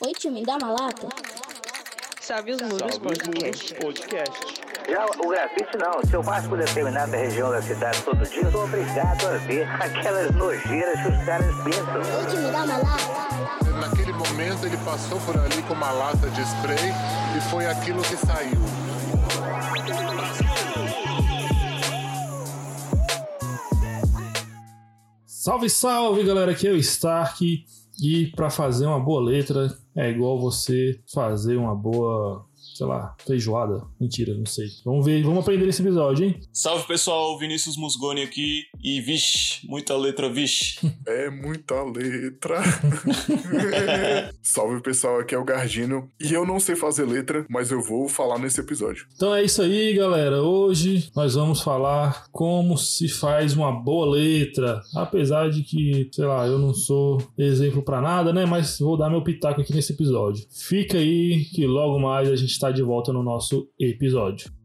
Oi, tio, me dá uma lata? Salve os muros podcast. Podcast. Já o grafite não. Se eu passo por determinada região da cidade todo dia, eu sou obrigado a ver aquelas nojeiras que os caras pintam. Oi, tio, me dá uma lata? Naquele momento ele passou por ali com uma lata de spray e foi aquilo que saiu. Salve, salve, galera! Aqui é o Stark. E para fazer uma boa letra é igual você fazer uma boa, sei lá, feijoada. Mentira, não sei. Vamos ver, vamos aprender nesse episódio, hein? Salve pessoal, Vinícius Musgoni aqui. E vixe, muita letra, vixe. É muita letra. Salve pessoal, aqui é o Gardino. E eu não sei fazer letra, mas eu vou falar nesse episódio. Então é isso aí, galera. Hoje nós vamos falar como se faz uma boa letra. Apesar de que, sei lá, eu não sou exemplo pra nada, né? Mas vou dar meu pitaco aqui nesse episódio. Fica aí que logo mais a gente tá de volta no nosso episódio.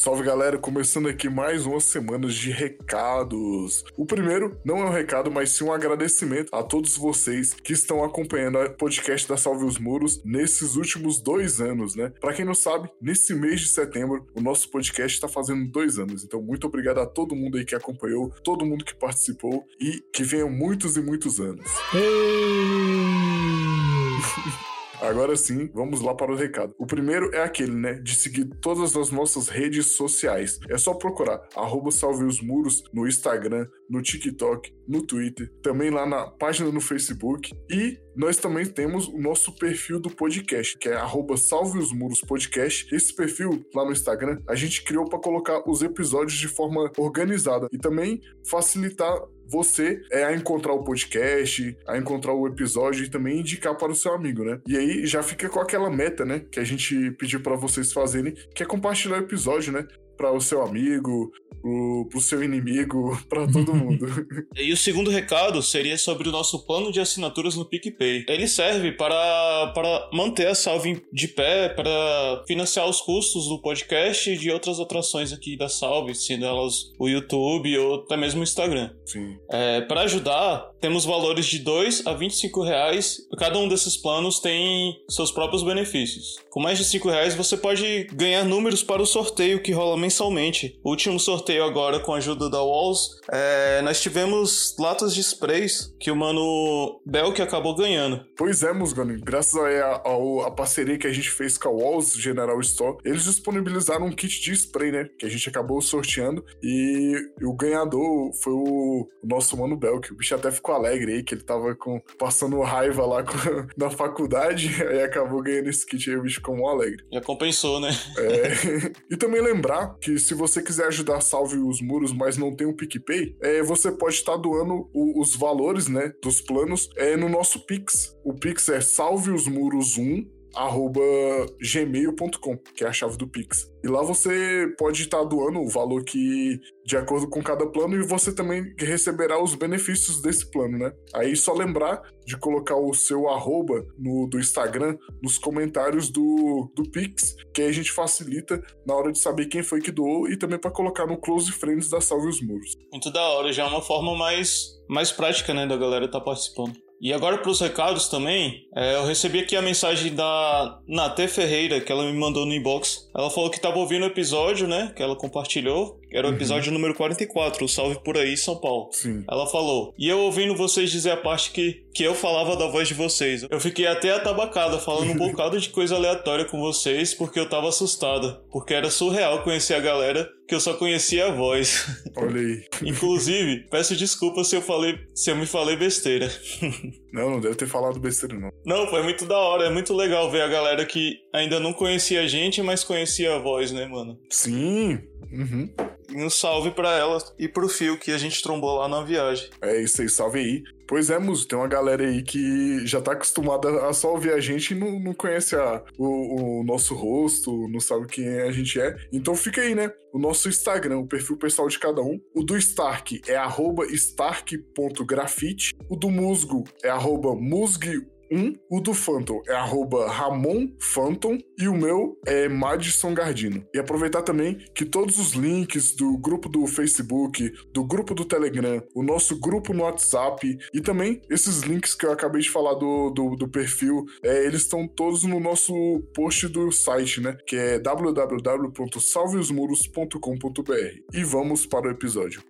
Salve galera, começando aqui mais uma semana de recados. O primeiro não é um recado, mas sim um agradecimento a todos vocês que estão acompanhando o podcast da Salve os Muros nesses últimos dois anos, né? Pra quem não sabe, nesse mês de setembro, o nosso podcast está fazendo dois anos. Então, muito obrigado a todo mundo aí que acompanhou, todo mundo que participou e que venham muitos e muitos anos. Agora sim, vamos lá para o recado. O primeiro é aquele, né? De seguir todas as nossas redes sociais. É só procurar arroba Salve os Muros no Instagram, no TikTok, no Twitter, também lá na página no Facebook. E nós também temos o nosso perfil do podcast, que é arroba Salve os Muros Podcast. Esse perfil lá no Instagram a gente criou para colocar os episódios de forma organizada e também facilitar você é a encontrar o podcast, a encontrar o episódio e também indicar para o seu amigo, né? E aí já fica com aquela meta, né? Que a gente pediu para vocês fazerem, que é compartilhar o episódio, né? Para o seu amigo, pro, pro seu inimigo, para todo mundo. E o segundo recado seria sobre o nosso plano de assinaturas no PicPay. Ele serve para, para manter a Salve de pé, para financiar os custos do podcast e de outras atrações aqui da Salve, sendo elas o YouTube ou até mesmo o Instagram. Sim. É, para ajudar, temos valores de 2 a 25 reais. Cada um desses planos tem seus próprios benefícios. Com mais de 5 reais, você pode ganhar números para o sorteio que rola mensalmente. O último sorteio agora, com a ajuda da Walls, é, nós tivemos latas de sprays que o mano Belk acabou ganhando. Pois é, Musgoni, graças a, a, a parceria que a gente fez com a Walls General Store, eles disponibilizaram um kit de spray, né? Que a gente acabou sorteando e o ganhador foi o, nosso mano Belk. O bicho até ficou alegre aí, que ele tava com, passando raiva lá com, na faculdade, aí acabou ganhando esse kit aí, o bicho ficou mó alegre. Já compensou, né? É. e também lembrar que se você quiser ajudar Salve os Muros, mas não tem um PicPay, é, você pode estar doando o- os valores, né, dos planos é, no nosso Pix. O Pix é salveosmuros1 arroba gmail.com, que é a chave do Pix. E lá você pode estar doando o valor que de acordo com cada plano e você também receberá os benefícios desse plano, né? Aí só lembrar de colocar o seu arroba no, do Instagram nos comentários do, do Pix, que aí a gente facilita na hora de saber quem foi que doou e também para colocar no Close Friends da Salve os Muros. Muito da hora, já é uma forma mais, mais prática, né, da galera estar participando. E agora para os recados também, é, eu recebi aqui a mensagem da Natê Ferreira, que ela me mandou no inbox. Ela falou que estava ouvindo o episódio, né, que ela compartilhou, que era o episódio número 44, o Salve Por Aí, São Paulo. Sim. Ela falou, e eu ouvindo vocês dizer a parte que, que eu falava da voz de vocês. Eu fiquei até atabacada, falando um bocado de coisa aleatória com vocês, porque eu tava assustada. Porque era surreal conhecer a galera que eu só conhecia a voz. Olha aí. Inclusive, peço desculpa se eu falei, se eu me falei besteira. Não, não deve ter falado besteira, não. Não, foi muito da hora, é muito legal ver a galera que ainda não conhecia a gente, mas conhecia a voz, né, mano? Sim. Uhum. E um salve pra ela e pro Fio que a gente trombou lá na viagem. É isso aí, salve aí. Pois é, Muso, tem uma galera aí que já tá acostumada a só ouvir a gente e não, não conhece a- o, o nosso rosto, não sabe quem a gente é. Então fica aí, né? O nosso Instagram, o perfil pessoal de cada um. O do Stark é arroba stark.grafite. O do Musgo é arroba musg Um, o do Phantom é arroba Ramon Phantom e o meu é Madison Gardino. E aproveitar também que todos os links do grupo do Facebook, do grupo do Telegram, o nosso grupo no WhatsApp e também esses links que eu acabei de falar do, do, do perfil, é, eles estão todos no nosso post do site, né? Que é www.salveosmuros.com.br. E vamos para o episódio.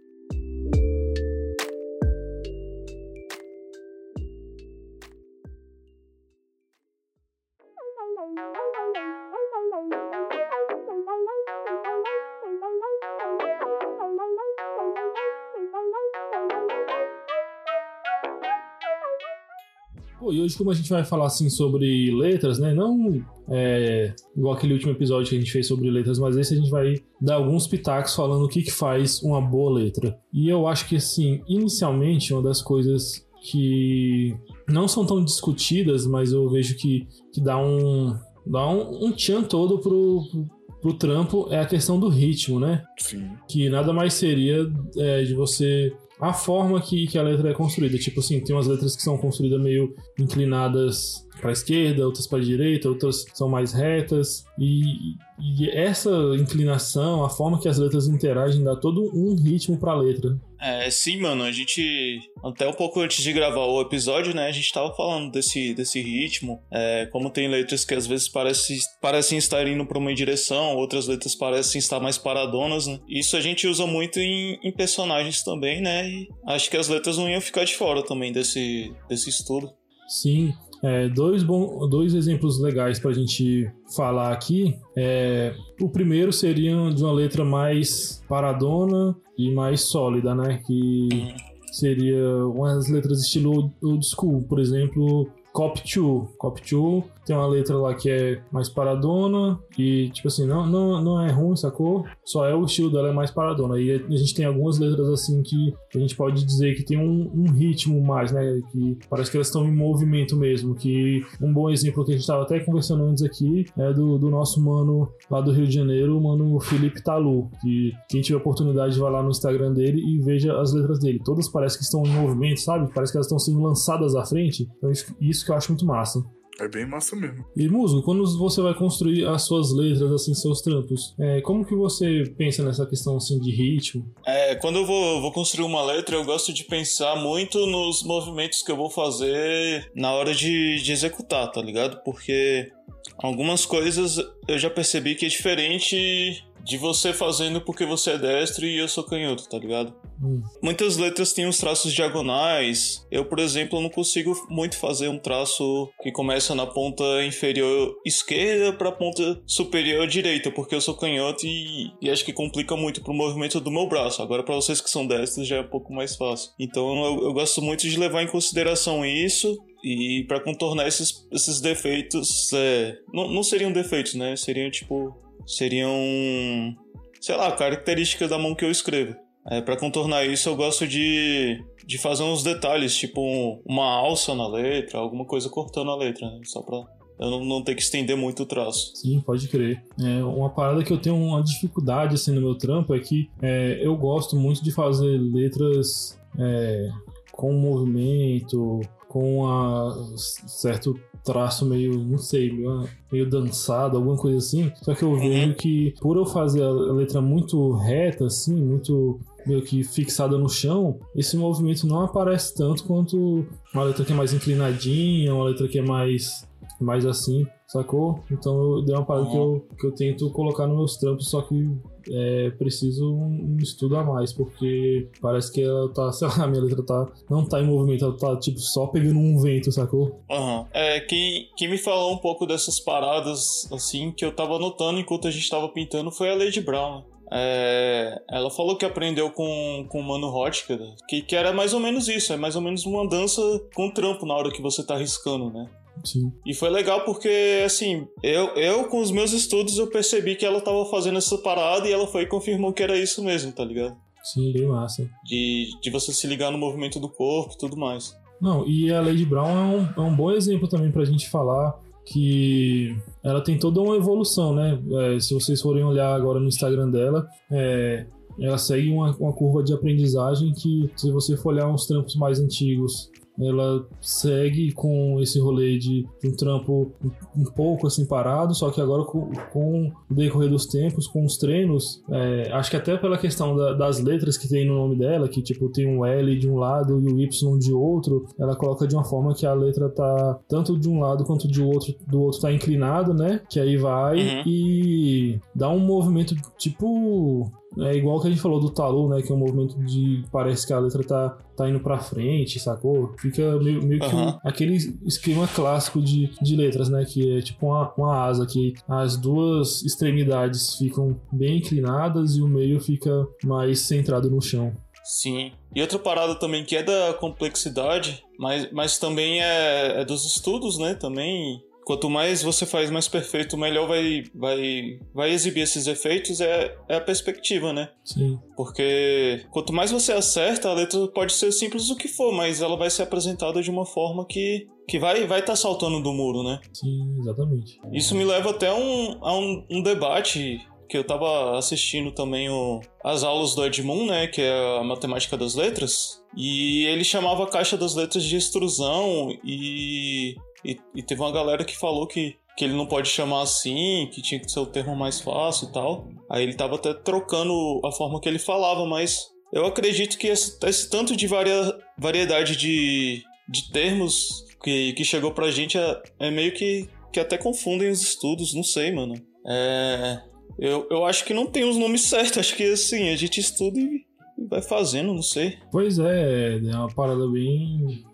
Pô, e hoje, como a gente vai falar assim sobre letras, né? Não é, igual aquele último episódio que a gente fez sobre letras, mas esse a gente vai dar alguns pitacos falando o que, que faz uma boa letra. E eu acho que, assim, inicialmente, uma das coisas que não são tão discutidas, mas eu vejo que, que dá um. dá um, um tchan todo pro, pro, pro trampo é a questão do ritmo, né? Sim. Que nada mais seria é, de você a forma que, que a letra é construída. Tipo assim, tem umas letras que são construídas meio inclinadas para esquerda, outras para direita, outras são mais retas. E, e, essa inclinação, a forma que as letras interagem, dá todo um ritmo para a letra. É, sim, mano, a gente, até um pouco antes de gravar o episódio, né, a gente tava falando desse, desse ritmo, é, como tem letras que às vezes parecem, parecem estar indo para uma direção, outras letras parecem estar mais paradonas, né, isso a gente usa muito em, em personagens também, né, e acho que as letras não iam ficar de fora também desse, desse estudo. Sim, é, dois, bom, dois exemplos legais para a gente falar aqui. É, o primeiro seria de uma letra mais paradona e mais sólida, né? Que seria umas letras estilo old school, por exemplo, Cop 2. Cop 2 tem uma letra lá que é mais paradona e, tipo assim, não, não, não é ruim, sacou? Só é o estilo dela é mais paradona. E a gente tem algumas letras assim que a gente pode dizer que tem um, um ritmo mais, né? Que parece que elas estão em movimento mesmo. Que um bom exemplo que a gente estava até conversando antes aqui é do, do nosso mano lá do Rio de Janeiro, o mano Felipe Talu. Que quem tiver oportunidade vai lá no Instagram dele e veja as letras dele. Todas parecem que estão em movimento, sabe? Parece que elas estão sendo lançadas à frente. Então isso, isso que eu acho muito massa. É bem massa mesmo. E músico, quando você vai construir as suas letras, assim, seus trampos, é, como que você pensa nessa questão assim de ritmo? É, quando eu vou, vou construir uma letra, eu gosto de pensar muito nos movimentos que eu vou fazer na hora de, de executar, tá ligado? Porque algumas coisas eu já percebi que é diferente de você fazendo porque você é destro e eu sou canhoto, tá ligado? Hum. Muitas letras têm uns traços diagonais. Eu, por exemplo, não consigo muito fazer um traço que começa na ponta inferior esquerda para a ponta superior direita, porque eu sou canhoto e, e acho que complica muito pro movimento do meu braço. Agora, para vocês que são destros, já é um pouco mais fácil. Então, eu, eu gosto muito de levar em consideração isso e para contornar esses, esses defeitos, é, não, não seriam defeitos, né? Seriam tipo. Seriam. Sei lá, características da mão que eu escrevo. É, para contornar isso, eu gosto de, de fazer uns detalhes, tipo um- uma alça na letra, alguma coisa cortando a letra, né? Só pra eu não, não ter que estender muito o traço. Sim, pode crer. É, uma parada que eu tenho uma dificuldade assim no meu trampo é que é, eu gosto muito de fazer letras é, com movimento, com a certo traço meio, não sei, meio, meio dançado, alguma coisa assim. Só que eu vejo que por eu fazer a letra muito reta, assim, muito meio que fixada no chão, esse movimento não aparece tanto quanto uma letra que é mais inclinadinha, uma letra que é mais mais assim, sacou? Então eu dei uma parada que, eu, que eu tento colocar nos meus trampos, só que é preciso um, um estudo a mais, porque parece que ela tá, sei lá, a minha letra tá, não tá em movimento, ela tá tipo só pegando um vento, sacou? Aham. É, quem, quem me falou um pouco dessas paradas, assim, que eu tava notando enquanto a gente tava pintando foi a Lady Brown. É, ela falou que aprendeu com, com o Mano Hotker, que, que era mais ou menos isso, é mais ou menos uma dança com trampo na hora que você tá riscando, né? Sim. E foi legal porque, assim, eu, eu com os meus estudos eu percebi que ela tava fazendo essa parada e ela foi e confirmou que era isso mesmo, tá ligado? Sim, bem massa. De, de você se ligar no movimento do corpo e tudo mais. Não, e a Lady Brown é um, é um bom exemplo também pra gente falar que ela tem toda uma evolução, né? É, se vocês forem olhar agora no Instagram dela, é, ela segue uma, uma curva de aprendizagem que, se você for olhar uns trampos mais antigos, ela segue com esse rolê de um trampo um pouco assim parado, só que agora com, com o decorrer dos tempos, com os treinos, é, acho que até pela questão da, das letras que tem no nome dela, que tipo tem um L de um lado e o Y de outro, ela coloca de uma forma que a letra tá tanto de um lado quanto de outro, do outro tá inclinado, né? Que aí vai Uhum. e dá um movimento tipo é igual que a gente falou do Talu, né? Que é um movimento de. Parece que a letra tá, tá indo pra frente, sacou? Fica meio, meio que um- Aham. aquele esquema clássico de, de letras, né? Que é tipo uma, uma asa, que as duas extremidades ficam bem inclinadas e o meio fica mais centrado no chão. Sim. E outra parada também que é da complexidade, mas, mas também é, é dos estudos, né? Também. Quanto mais você faz mais perfeito, melhor vai, vai, vai exibir esses efeitos, é, é a perspectiva, né? Sim, Porque quanto mais você acerta, a letra pode ser simples o que for, mas ela vai ser apresentada de uma forma que, que vai vai estar saltando do muro, né? sim, exatamente. Isso me leva até um, a um, um debate que eu tava assistindo também o, as aulas do Edmund, né, que é a matemática das letras, e ele chamava a caixa das letras de extrusão e, e, e teve uma galera que falou que, que ele não pode chamar assim, que tinha que ser o termo mais fácil e tal. Aí ele tava até trocando a forma que ele falava, mas eu acredito que esse, esse tanto de varia, variedade de, de termos que, que chegou pra gente é, é meio que, que até confundem os estudos, não sei, mano. É, eu, eu acho que não tem os nomes certos, acho que assim, a gente estuda e, e vai fazendo, não sei. Pois é, é uma parada bem.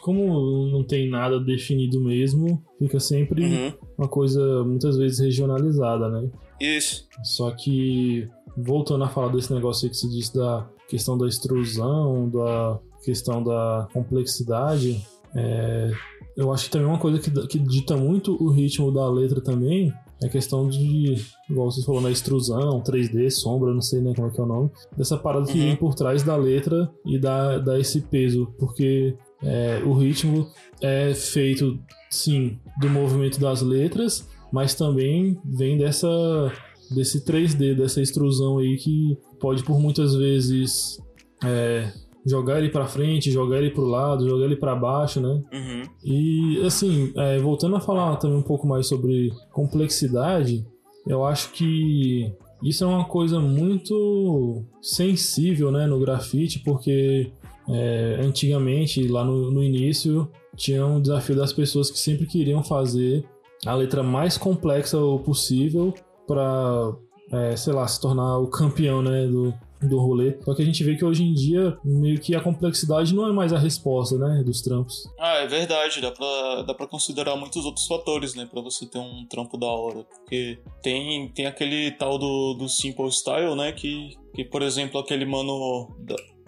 Como não tem nada definido mesmo, fica sempre Uhum. uma coisa muitas vezes regionalizada, né? Isso. Só que, voltando a falar desse negócio aí que se disse da questão da extrusão, da questão da complexidade, é, eu acho que também uma coisa que, que dita muito o ritmo da letra também é a questão de, igual você falou, na extrusão, 3D, sombra, não sei nem como é que é o nome, dessa parada que Uhum. vem por trás da letra e dá, dá esse peso, porque é, o ritmo é feito, sim, do movimento das letras, mas também vem dessa desse 3D, dessa extrusão aí que pode por muitas vezes é, jogar ele pra frente, jogar ele pro lado, jogar ele pra baixo, né? Uhum. E assim, é, voltando a falar também um pouco mais sobre complexidade, eu acho que isso é uma coisa muito sensível né, no grafite, porque é, antigamente, lá no, no início, tinha um desafio das pessoas que sempre queriam fazer a letra mais complexa possível para, sei lá, se tornar o campeão né, do, do rolê. Só que a gente vê que hoje em dia, meio que a complexidade não é mais a resposta, né, dos trampos. Ah, é verdade, dá pra, dá pra considerar muitos outros fatores, né, pra você ter um trampo da hora. Porque tem, tem aquele tal do, do Simple Style, né, que, que por exemplo, aquele mano,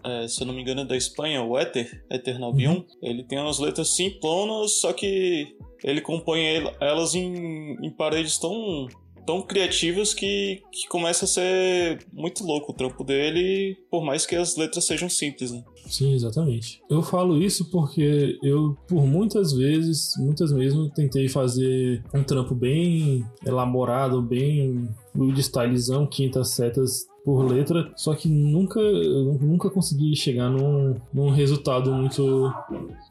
é, se eu não me engano, é da Espanha, o Ether, Ether 91, ele tem umas letras simplonas, só que ele compõe el- elas em, em paredes tão tão criativas que, que começa a ser muito louco o trampo dele, por mais que as letras sejam simples, né? Sim, exatamente. Eu falo isso porque eu, por muitas vezes, muitas mesmo, tentei fazer um trampo bem elaborado, bem de stylizão, quintas setas por letra, só que nunca, nunca consegui chegar num, num resultado muito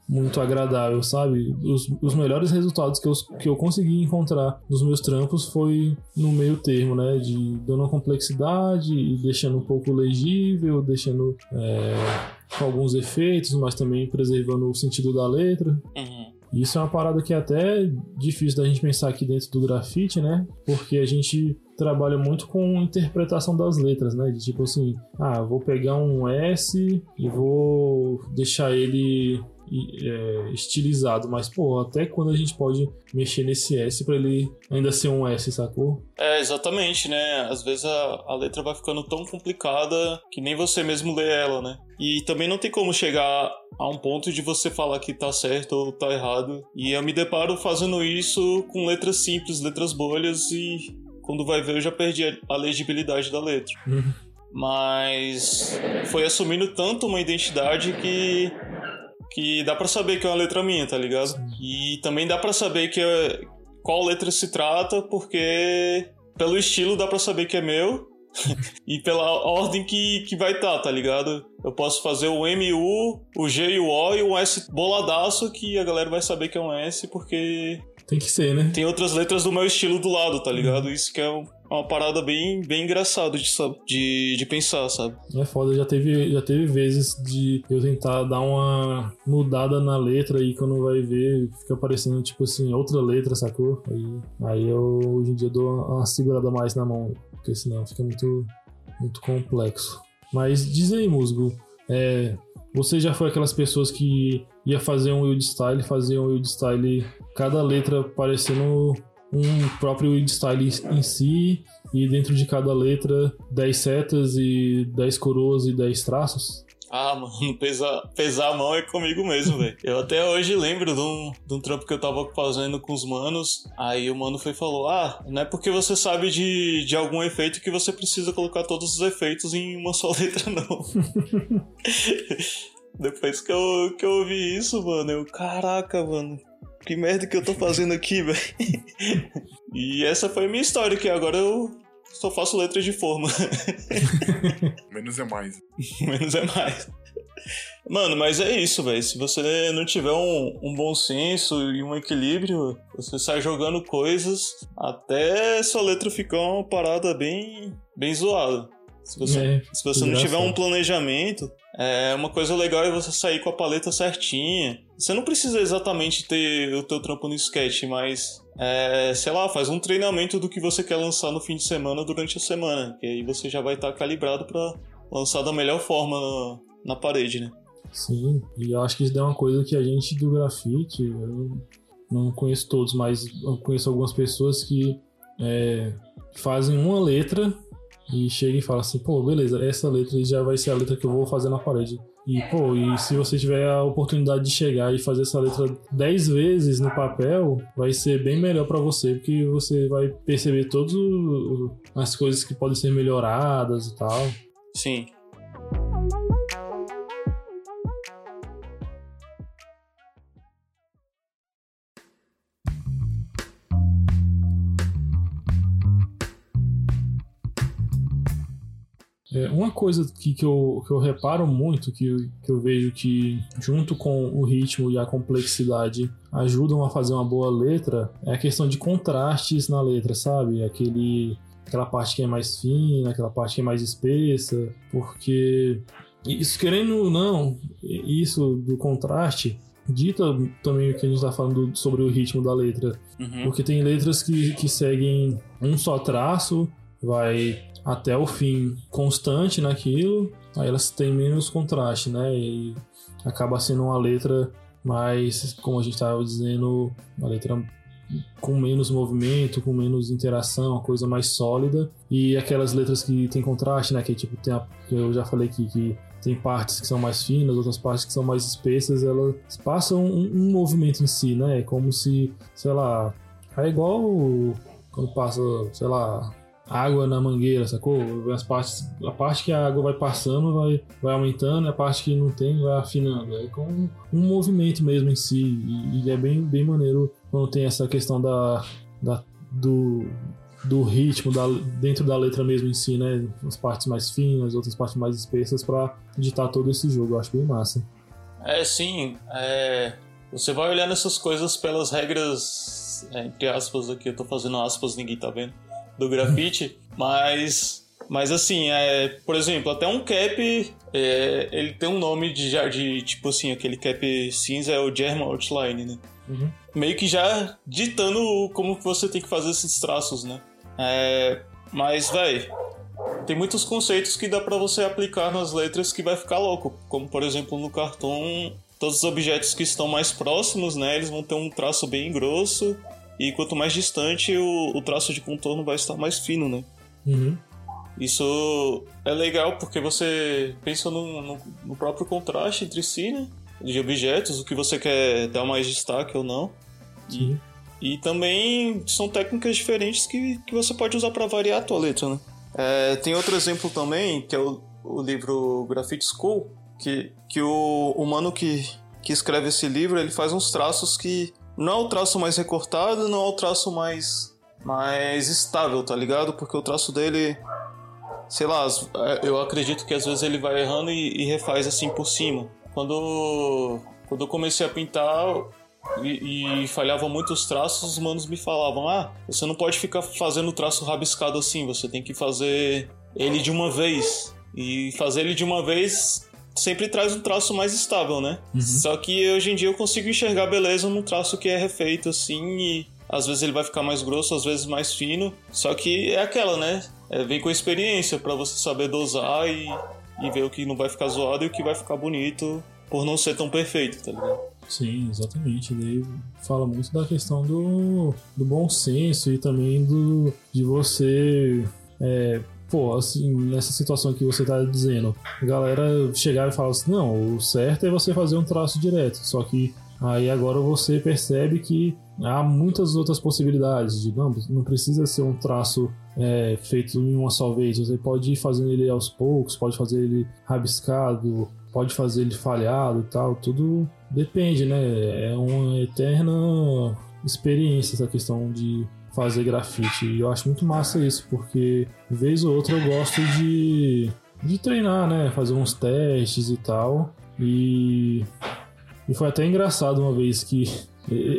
muito agradável, sabe? Os, os melhores resultados que eu, que eu consegui encontrar nos meus trampos foi no meio termo, né? De dando uma complexidade e deixando um pouco legível, deixando é, com alguns efeitos, mas também preservando o sentido da letra. Uhum. Isso é uma parada que é até difícil da gente pensar aqui dentro do grafite, né? Porque a gente trabalha muito com interpretação das letras, né? De tipo assim, ah, vou pegar um S e vou deixar ele é, estilizado, mas pô, até quando a gente pode mexer nesse S pra ele ainda ser um S, sacou? É, exatamente, né? Às vezes a, a letra vai ficando tão complicada que nem você mesmo lê ela, né? E também não tem como chegar a um ponto de você falar que tá certo ou tá errado. E eu me deparo fazendo isso com letras simples, letras bolhas, e quando vai ver eu já perdi a, legibilidade da letra. Uhum. Mas foi assumindo tanto uma identidade que que dá pra saber que é uma letra minha, tá ligado? E também dá pra saber que é, qual letra se trata, porque pelo estilo dá pra saber que é meu. e pela ordem que, que vai estar, tá, tá ligado? Eu posso fazer o M, U, o G e o O e o S boladaço que a galera vai saber que é um S porque tem que ser, né? Tem outras letras do meu estilo do lado, tá ligado? Isso que é uma parada bem, bem engraçada de, de, de pensar, sabe? É foda, já teve, já teve vezes de eu tentar dar uma mudada na letra e quando vai ver, fica aparecendo, tipo assim, outra letra, sacou? Aí, aí eu hoje em dia dou uma segurada mais na mão, porque senão fica muito, muito complexo. Mas diz aí, musgo, é, você já foi aquelas pessoas que ia fazer um wild style, fazia um wild style, cada letra parecendo um próprio wild style em si, e dentro de cada letra 10 setas e 10 coroas e 10 traços? Ah, mano, pesar, pesar a mão é comigo mesmo, velho. Eu até hoje lembro de um, de um trampo que eu tava fazendo com os manos. Aí o mano foi e falou: Ah, não é porque você sabe de, de algum efeito que você precisa colocar todos os efeitos em uma só letra, não. Depois que eu, que eu ouvi isso, mano, eu, caraca, mano, que merda que eu tô fazendo aqui, velho. e essa foi a minha história, que agora eu só faço letras de forma. Menos é mais. Menos é mais. Mano, mas é isso, velho. Se você não tiver um, um, bom senso e um equilíbrio, você sai jogando coisas até sua letra ficar uma parada bem, bem zoada. Se você, é, se você não tiver um planejamento, é uma coisa legal é você sair com a paleta certinha. Você não precisa exatamente ter o teu trampo no sketch, mas é, sei lá, faz um treinamento do que você quer lançar no fim de semana durante a semana, que aí você já vai estar tá calibrado para lançar da melhor forma na, na, parede, né? Sim, e eu acho que isso é uma coisa que a gente do grafite, eu não conheço todos, mas eu conheço algumas pessoas que é, fazem uma letra e chega e fala assim, pô, beleza, essa letra já vai ser a letra que eu vou fazer na parede. E, pô, e se você tiver a oportunidade de chegar e fazer essa letra 10 vezes no papel, vai ser bem melhor para você, porque você vai perceber todas as coisas que podem ser melhoradas e tal. Sim. É, uma coisa que, que, eu, que eu reparo muito, que, que eu vejo que, junto com o ritmo e a complexidade, ajudam a fazer uma boa letra, é a questão de contrastes na letra, sabe? Aquele, aquela parte que é mais fina, aquela parte que é mais espessa, porque isso, querendo ou não, isso do contraste dita também o que a gente está falando sobre o ritmo da letra. Uhum. Porque tem letras que, que seguem um só traço, vai até o fim constante naquilo, aí elas têm menos contraste, né? E acaba sendo uma letra mais, como a gente estava dizendo, uma letra com menos movimento, com menos interação, uma coisa mais sólida. E aquelas letras que tem contraste, né? Que tipo, tem a, eu já falei aqui, que tem partes que são mais finas, outras partes que são mais espessas, elas passam um, um movimento em si, né? É como se, sei lá, é igual quando passa, sei lá, água na mangueira, sacou? As partes, a parte que a água vai passando vai, vai aumentando, a parte que não tem vai afinando. É com um, movimento mesmo em si. E, e, é bem, bem maneiro quando tem essa questão da, da do, do ritmo da, dentro da letra mesmo em si, né? As partes mais finas, outras partes mais espessas para ditar todo esse jogo. Eu acho bem massa. É, sim. É... Você vai olhando essas coisas pelas regras, é, entre aspas aqui, eu tô fazendo aspas, ninguém tá vendo do grafite, mas mas assim, é, por exemplo, até um cap, é, ele tem um nome de, já de tipo assim, aquele cap cinza é o German Outline, né? Uhum. Meio que já ditando como você tem que fazer esses traços, né? É, mas, velho, tem muitos conceitos que dá para você aplicar nas letras que vai ficar louco. Como, por exemplo, no cartão, todos os objetos que estão mais próximos, né? Eles vão ter um traço bem grosso e quanto mais distante, o, o traço de contorno vai estar mais fino, né? Uhum. Isso é legal porque você pensa no, no, no, próprio contraste entre si, né? De objetos, o que você quer dar mais destaque ou não. Sim. E, e também são técnicas diferentes que, que você pode usar para variar a tua letra, né? É, tem outro exemplo também, que é o, o livro Graffiti School, que, que o, o mano que, que escreve esse livro, ele faz uns traços que não é o traço mais recortado, não é o traço mais mais estável, tá ligado? Porque o traço dele sei lá, é, eu acredito que às vezes ele vai errando e, e refaz assim por cima. Quando, quando eu comecei a pintar e, e falhava muito os traços, os manos me falavam: Ah, você não pode ficar fazendo traço rabiscado assim, você tem que fazer ele de uma vez. E fazer ele de uma vez sempre traz um traço mais estável, né? Só que hoje em dia eu consigo enxergar beleza num traço que é refeito assim e às vezes ele vai ficar mais grosso, às vezes mais fino. Só que é aquela, né? É, vem com a experiência pra você saber dosar e, e ver o que não vai ficar zoado e o que vai ficar bonito por não ser tão perfeito, tá ligado? Sim, exatamente. Daí fala muito da questão do, do bom senso e também do de você. É, pô, assim, nessa situação que você tá dizendo, a galera chegar e falar assim: não, o certo é você fazer um traço direto. Só que aí agora você percebe que há muitas outras possibilidades. De, não, não precisa ser um traço é, feito em uma só vez. Você pode ir fazendo ele aos poucos, pode fazer ele rabiscado, pode fazer ele falhado e tal. Tudo depende, né? É uma eterna experiência essa questão de fazer grafite. E eu acho muito massa isso, porque vez ou outra eu gosto de, de treinar, né? Fazer uns testes e tal. E, e foi até engraçado uma vez que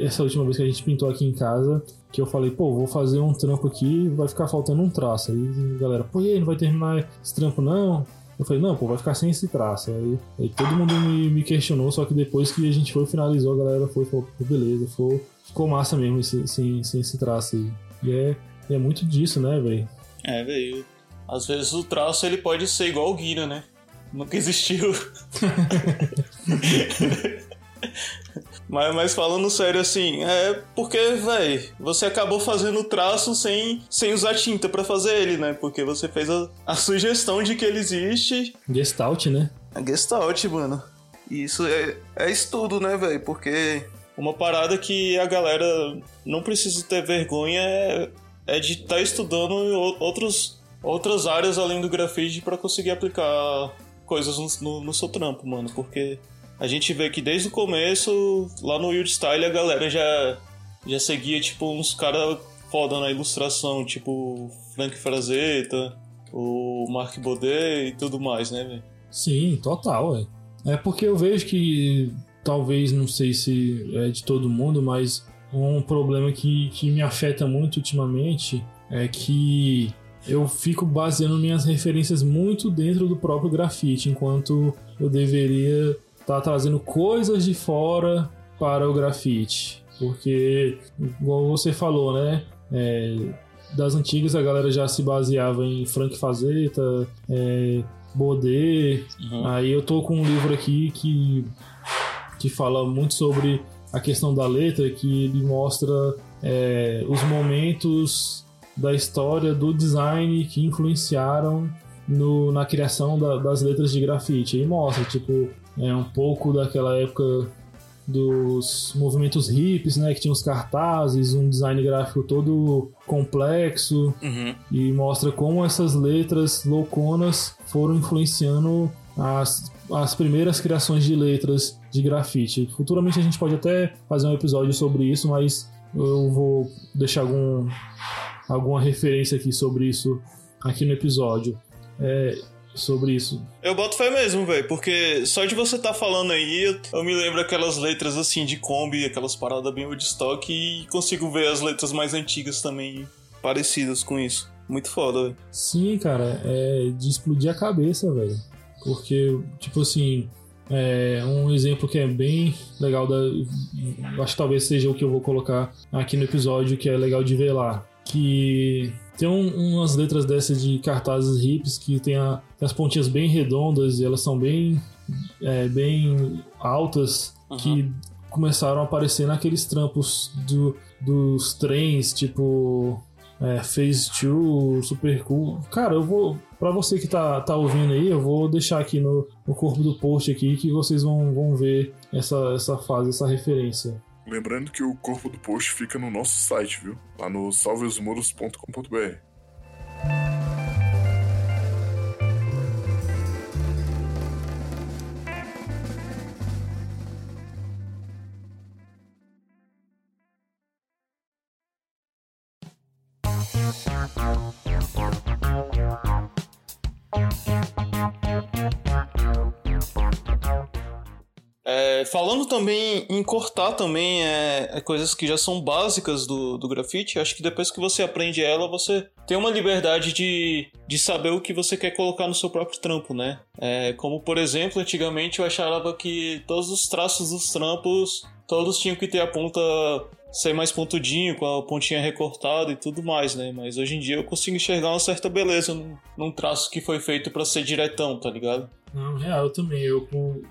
essa última vez que a gente pintou aqui em casa, que eu falei, pô, vou fazer um trampo aqui, vai ficar faltando um traço. Aí a galera, pô, e aí, não vai terminar esse trampo não? Eu falei, não, pô, vai ficar sem esse traço. Aí, aí todo mundo me, me questionou, só que depois que a gente foi finalizou, a galera foi e falou, beleza, ficou, ficou massa mesmo esse, sem, sem esse traço aí. E é, é muito disso, né, velho? É, velho. Às vezes o traço ele pode ser igual o Guina, né? Nunca existiu. mas, mas falando sério assim, é porque, véi, você acabou fazendo o traço sem, sem usar tinta pra fazer ele, né? Porque você fez a, a sugestão de que ele existe. Gestalt, né? Gestalt, mano. E isso é, é estudo, né, velho? Porque uma parada que a galera não precisa ter vergonha é, é de estar estudando o- outros, outras áreas além do grafite pra conseguir aplicar coisas no, no- no seu trampo, mano. Porque a gente vê que desde o começo, lá no Wild Style, a galera já, já seguia, tipo, uns caras foda na ilustração, tipo Frank Frazetta, o Mark Baudet e tudo mais, né, velho? Sim, total, é. É porque eu vejo que talvez, não sei se é de todo mundo, mas um problema que, que me afeta muito ultimamente é que eu fico baseando minhas referências muito dentro do próprio grafite, enquanto eu deveria estar trazendo coisas de fora para o grafite. Porque, igual você falou, né? É, das antigas a galera já se baseava em Frank Fazetta, é, Baudet. Aí eu tô com um livro aqui que, que fala muito sobre a questão da letra, que ele mostra é, os momentos da história do design que influenciaram no- na criação da- das letras de grafite. Aí mostra, tipo, é um pouco daquela época dos movimentos hips, né, que tinha os cartazes, um design gráfico todo complexo e mostra como essas letras louconas foram influenciando as, as primeiras criações de letras de grafite. Futuramente a gente pode até fazer um episódio sobre isso, mas eu vou deixar algum, alguma referência aqui sobre isso aqui no episódio. É, sobre isso. Eu boto fé mesmo, velho, porque só de você tá falando aí, eu, me lembro aquelas letras assim de Kombi, aquelas paradas bem Woodstock e consigo ver as letras mais antigas também parecidas com isso. Muito foda, velho. Sim, cara, é de explodir a cabeça, velho. Porque, tipo assim, é um exemplo que é bem legal da. Acho que talvez seja o que eu vou colocar aqui no episódio, que é legal de ver lá. Que tem um- umas letras dessas de cartazes hips que tem, a- tem as pontinhas bem redondas e elas são bem, é, bem altas que começaram a aparecer naqueles trampos do, dos trens, tipo é, Phase 2, Super Cool. Cara, eu vou. Pra você que tá, tá ouvindo aí, eu vou deixar aqui no, no corpo do post aqui que vocês vão, vão ver essa, essa fase, essa referência. Lembrando que o corpo do post fica no nosso site, viu? Lá no salveosmuros.com.br. falando também em cortar também é, é coisas que já são básicas do, do grafite, acho que depois que você aprende ela, você tem uma liberdade de, de saber o que você quer colocar no seu próprio trampo, né? É, como, por exemplo, antigamente eu achava que todos os traços dos trampos, todos tinham que ter a ponta ser mais pontudinho, com a pontinha recortada e tudo mais, né? Mas hoje em dia eu consigo enxergar uma certa beleza num, num traço que foi feito para ser diretão, tá ligado? Não, real, também. Eu, por,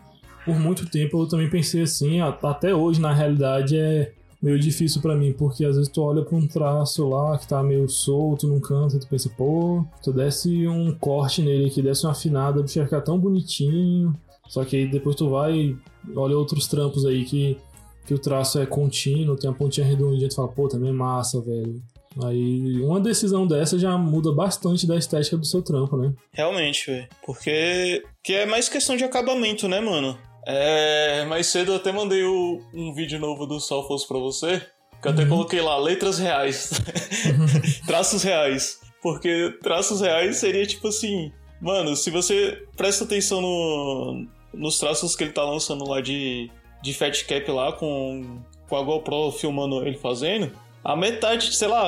por muito tempo, eu também pensei assim. Até hoje, na realidade, é meio difícil pra mim, porque às vezes tu olha pra um traço lá que tá meio solto num canto e tu pensa, pô, tu desse um corte nele aqui, desse uma afinada, o bicho ia ficar tão bonitinho. Só que aí depois tu vai e olha outros trampos aí que, que o traço é contínuo, tem a pontinha redondinha, tu fala, pô, também é massa, velho. Aí uma decisão dessa já muda bastante da estética do seu trampo, né? Realmente, velho. Porque que é mais questão de acabamento, né, mano? É, mais cedo eu até mandei o- um vídeo novo do Sulfos pra você, que eu até coloquei lá, letras reais. traços reais. Porque traços reais seria tipo assim, mano, se você presta atenção no, nos traços que ele tá lançando lá de, de Fat Cap lá, com, com a GoPro filmando ele fazendo, a metade, sei lá,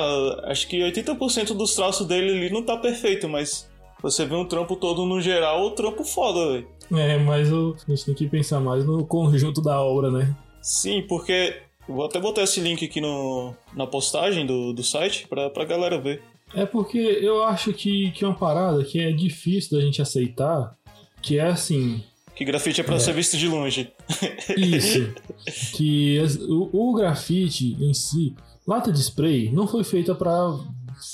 acho que 80% dos traços dele ali não tá perfeito, mas você vê um trampo todo no geral, o trampo foda, velho. É, mas o- a gente tem que pensar mais no conjunto da obra, né? Sim, porque. Vou até botar esse link aqui no, na postagem do, do site pra, pra galera ver. É porque eu acho que, que é uma parada que é difícil da gente aceitar, que é assim, Que grafite é pra ser visto de longe. isso, que o, o grafite em si, lata de spray não foi feita pra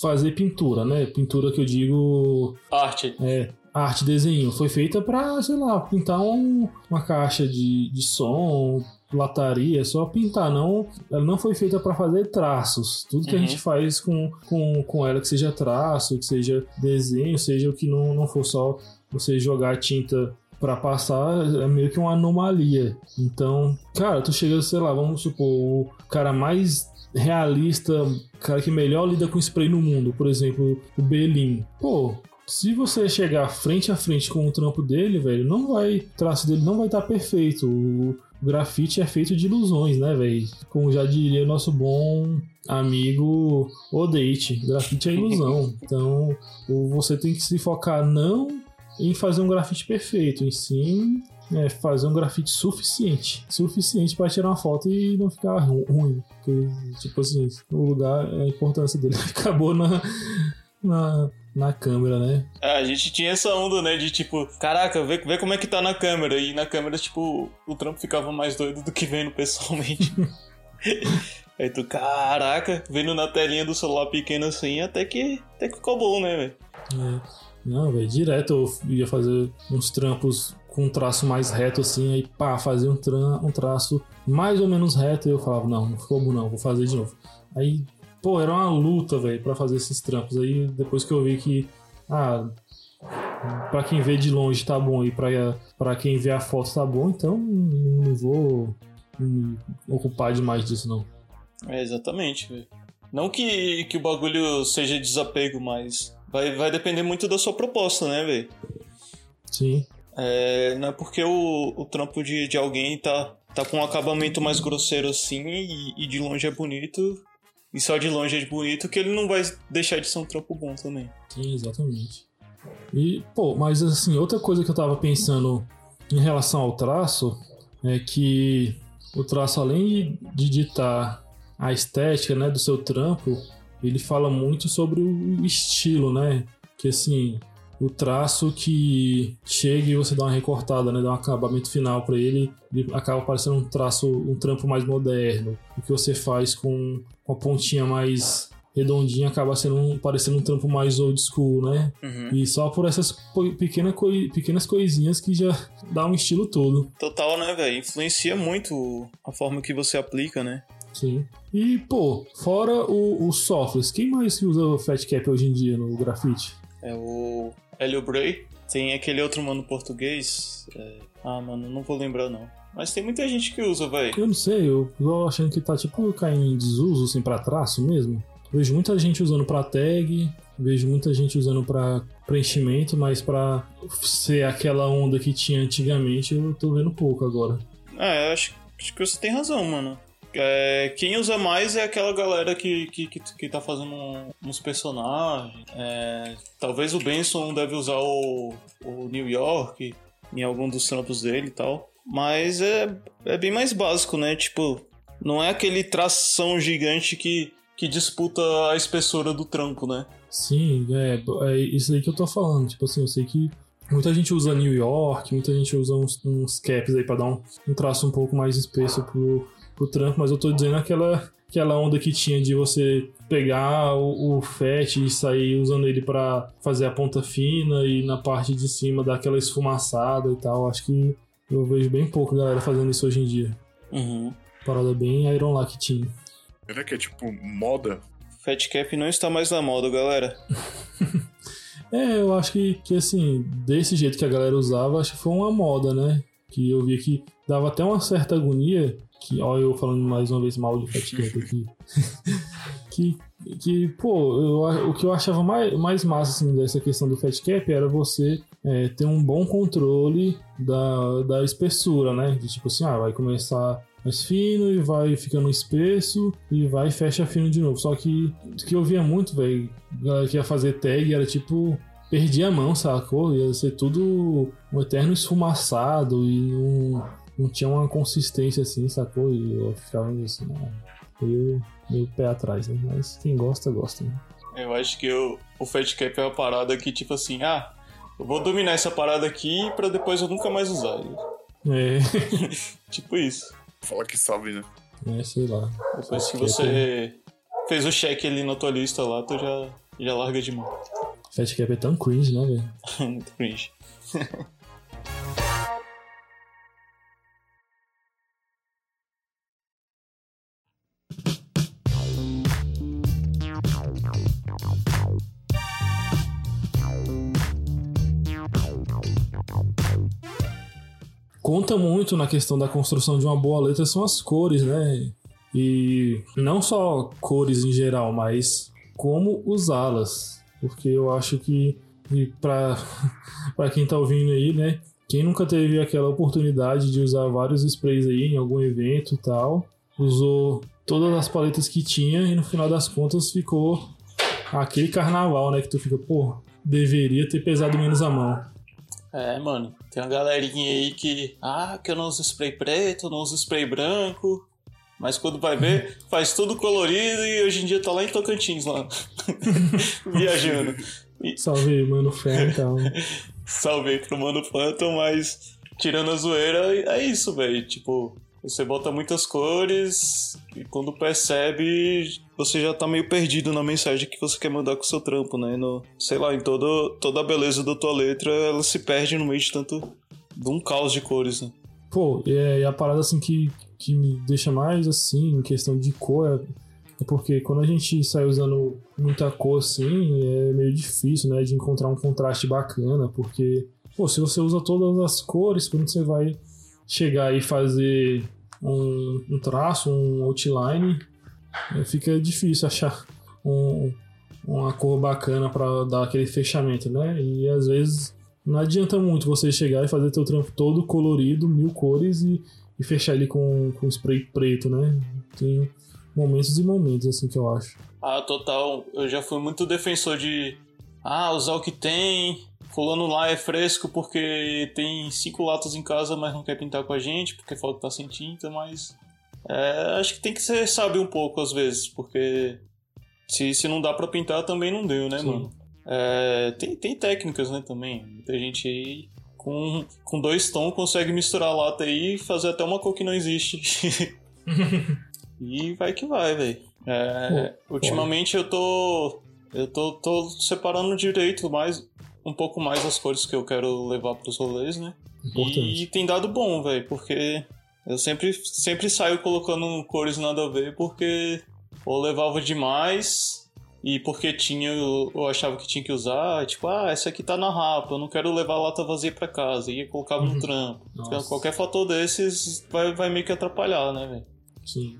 fazer pintura, né? Pintura que eu digo Arte. é arte, desenho, foi feita pra, sei lá, pintar um- uma caixa de, de som, lataria, só pintar, não, ela não foi feita pra fazer traços. Tudo que a Uhum. gente faz com, com, com ela, que seja traço, que seja desenho, seja o que não, não for só você jogar tinta pra passar, é meio que uma anomalia. Então, cara, tu chega, sei lá, vamos supor, o cara mais realista, o cara que melhor lida com spray no mundo, por exemplo, o Belin. Pô, se você chegar frente a frente com o trampo dele, velho, não vai. O traço dele não vai estar perfeito. O grafite é feito de ilusões, né, velho? Como já diria nosso bom amigo Odate, grafite é ilusão. Então, o- você tem que se focar não em fazer um grafite perfeito, em sim é, fazer um grafite suficiente. Suficiente para tirar uma foto e não ficar ru- ruim. Porque, tipo assim, o lugar, a importância dele acabou na, na, na câmera, né? É, a gente tinha essa onda, né? De tipo, caraca, vê, vê como é que tá na câmera. E na câmera, tipo, o trampo ficava mais doido do que vendo pessoalmente. Aí tu, caraca, vendo na telinha do celular pequeno assim, até que, até que ficou bom, né, velho? É. Não, velho, direto eu ia fazer uns trampos com um traço mais reto assim, aí pá, fazer um, tra um traço mais ou menos reto e eu falava, não, não ficou bom não, vou fazer de novo. Aí, pô, era uma luta, velho, pra fazer esses trampos. Aí depois que eu vi que, ah, pra quem vê de longe tá bom e pra, pra quem vê a foto tá bom, então não vou me ocupar demais disso não. É, exatamente, velho. Não que, que o bagulho seja desapego, mas vai, vai depender muito da sua proposta, né, velho? Sim. É, não é porque o, o trampo de, de alguém tá, tá com um acabamento mais grosseiro assim e, e de longe é bonito, e só de longe é bonito, que ele não vai deixar de ser um trampo bom também. Sim, exatamente. E, pô, mas assim, outra coisa que eu tava pensando em relação ao traço é que o traço, além de ditar a estética né, do seu trampo, ele fala muito sobre o estilo, né? Que assim, o traço que chega e você dá uma recortada, né? Dá um acabamento final para ele, ele acaba parecendo um traço, um trampo mais moderno. O que você faz com, com a pontinha mais redondinha acaba sendo um, parecendo um trampo mais old school, né? E só por essas pequena coi- pequenas coisinhas que já dá um estilo todo. Total, né, velho? Influencia muito a forma que você aplica, né? Sim. E, pô, fora o- os softwares, quem mais usa o Fat Cap hoje em dia no grafite? É o Helio Bray. Tem aquele outro mano português. é, Ah, mano, não vou lembrar não. Mas tem muita gente que usa, velho. Eu não sei, eu tô achando que tá tipo caindo em desuso, assim, pra traço mesmo. Vejo muita gente usando pra tag, vejo muita gente usando pra preenchimento, mas pra ser aquela onda que tinha antigamente, eu tô vendo pouco agora. É, eu acho, acho que você tem razão, mano. É, quem usa mais é aquela galera que, que, que, que tá fazendo uns personagens. É, talvez o Benson deve usar o, o New York em algum dos trampos dele e tal. Mas é, é bem mais básico, né? Tipo, não é aquele tração gigante que, que disputa a espessura do trampo, né? Sim, é, é isso aí que eu tô falando. Tipo assim, eu sei que muita gente usa New York, muita gente usa uns, uns caps aí pra dar um, um traço um pouco mais espesso pro, pro trampo, mas eu tô dizendo aquela, aquela onda que tinha de você pegar o, o FET e sair usando ele pra fazer a ponta fina e na parte de cima dar aquela esfumaçada e tal. Acho que eu vejo bem pouco galera fazendo isso hoje em dia. Uhum. Parada bem Iron Lock tinha. Será que é tipo moda? Fat Cap não está mais na moda, galera. É, eu acho que, que assim, desse jeito que a galera usava, acho que foi uma moda, né? Que eu via que dava até uma certa agonia, que, ó, eu falando mais uma vez mal de Fat Cap aqui, que, que, pô, eu, o que eu achava mais, mais massa, assim, dessa questão do Fat Cap era você é, ter um bom controle da, da espessura, né? De tipo assim, ah, vai começar mais fino e vai ficando espesso e vai e fecha fino de novo. Só que o que eu via muito, velho, galera que ia fazer tag era tipo. Perdia a mão, sacou? Ia ser tudo um eterno esfumaçado e não, não tinha uma consistência assim, sacou? E eu ficava assim, né? meio, meio pé atrás, né? Mas quem gosta, gosta, né? Eu acho que o, o Fat Cap é uma parada que, tipo assim, ah, eu vou dominar essa parada aqui pra depois eu nunca mais usar. É, Tipo isso. Fala que sabe, né? é sei lá. Depois que você fez o check ali na tua lista lá, tu já, já larga de mão. Fat Cap é tão cringe, né, velho? Muito cringe. conta muito na questão da construção de uma boa letra são as cores, né? E não só cores em geral, mas como usá-las. Porque eu acho que pra quem tá ouvindo aí, né? Quem nunca teve aquela oportunidade de usar vários sprays aí em algum evento e tal, usou todas as paletas que tinha e no final das contas ficou aquele carnaval, né? Que tu fica, pô, deveria ter pesado menos a mão. É, mano, tem uma galerinha aí que. Ah, que eu não uso spray preto, não uso spray branco. Mas quando vai ver, faz tudo colorido e hoje em dia tá lá em Tocantins, lá. Viajando. Salve mano, tal. Salve aí pro Mano Phantom, mas tirando a zoeira, é isso, velho. Tipo, você bota muitas cores e quando percebe, você já tá meio perdido na mensagem que você quer mandar com o seu trampo, né? No, sei lá, em todo, toda a beleza da tua letra, ela se perde no meio de tanto. de um caos de cores, né? Pô, e é- e a parada assim que, que me deixa mais assim, em questão de cor, é, é porque quando a gente sai usando muita cor assim, é meio difícil, né, de encontrar um contraste bacana, porque, pô, se você usa todas as cores, quando você vai chegar e fazer um, um traço, um outline, é, fica difícil achar um, uma cor bacana pra dar aquele fechamento, né? E às vezes não adianta muito você chegar e fazer teu trampo todo colorido, mil cores e, e fechar ele com, com spray preto, né? Tem momentos e momentos, assim, que eu acho. Ah, total. Eu já fui muito defensor de. Ah, usar o que tem. Fulano lá é fresco porque tem cinco latas em casa, mas não quer pintar com a gente, porque falta tá sem tinta, mas. É, acho que tem que ser sábio um pouco às vezes, porque se, se não dá pra pintar também não deu, né, Sim. mano? É, tem, tem técnicas, né, também. Muita gente aí com, com dois tons consegue misturar a lata aí e fazer até uma cor que não existe. e vai que vai, velho. É, ultimamente eu tô. Eu tô, tô separando direito mais. Um pouco mais as cores que eu quero levar pros rolês, né? Importante. E tem dado bom, velho, porque eu sempre, sempre saio colocando cores nada a ver, porque ou levava demais e porque tinha, eu achava que tinha que usar, tipo, ah, essa aqui tá na rapa, eu não quero levar a lata vazia pra casa, e colocava no trampo. Então, qualquer fator desses vai, vai meio que atrapalhar, né, velho? Sim.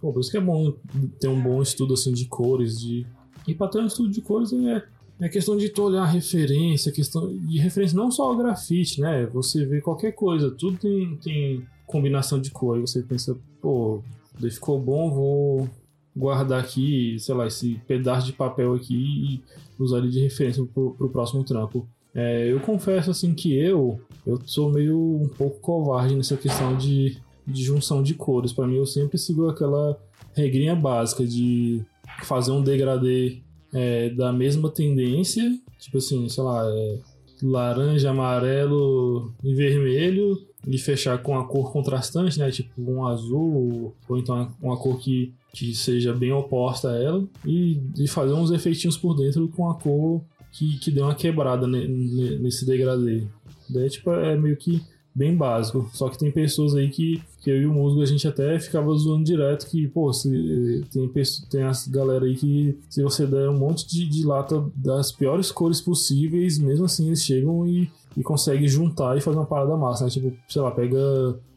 Pô, por isso que é bom ter um bom estudo, assim, de cores, de... E pra ter um estudo de cores é, É questão de tu olhar a referência, questão de referência não só ao grafite, né? Você vê qualquer coisa, tudo tem, tem combinação de cor. Aí você pensa, pô, ficou bom, vou guardar aqui, sei lá, esse pedaço de papel aqui e usar ele de referência pro, pro próximo trampo. É, eu confesso assim que eu eu sou meio um pouco covarde nessa questão de, de junção de cores. Para mim eu sempre sigo aquela regrinha básica de fazer um degradê é, da mesma tendência, tipo assim, sei lá, é, laranja, amarelo e vermelho e fechar com a cor contrastante, né? Tipo um azul ou então uma cor que, que seja bem oposta a ela e, e fazer uns efeitinhos por dentro com a cor que, que deu uma quebrada ne- ne- nesse degradê. Daí, tipo, é meio que bem básico. Só que tem pessoas aí que, que eu e o Musgo a gente até ficava zoando direto que, pô, se, tem, tem as galera aí que se você der um monte de, de lata das piores cores possíveis, mesmo assim eles chegam e, e conseguem juntar e fazer uma parada massa, né? Tipo, sei lá, pega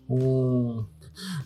um,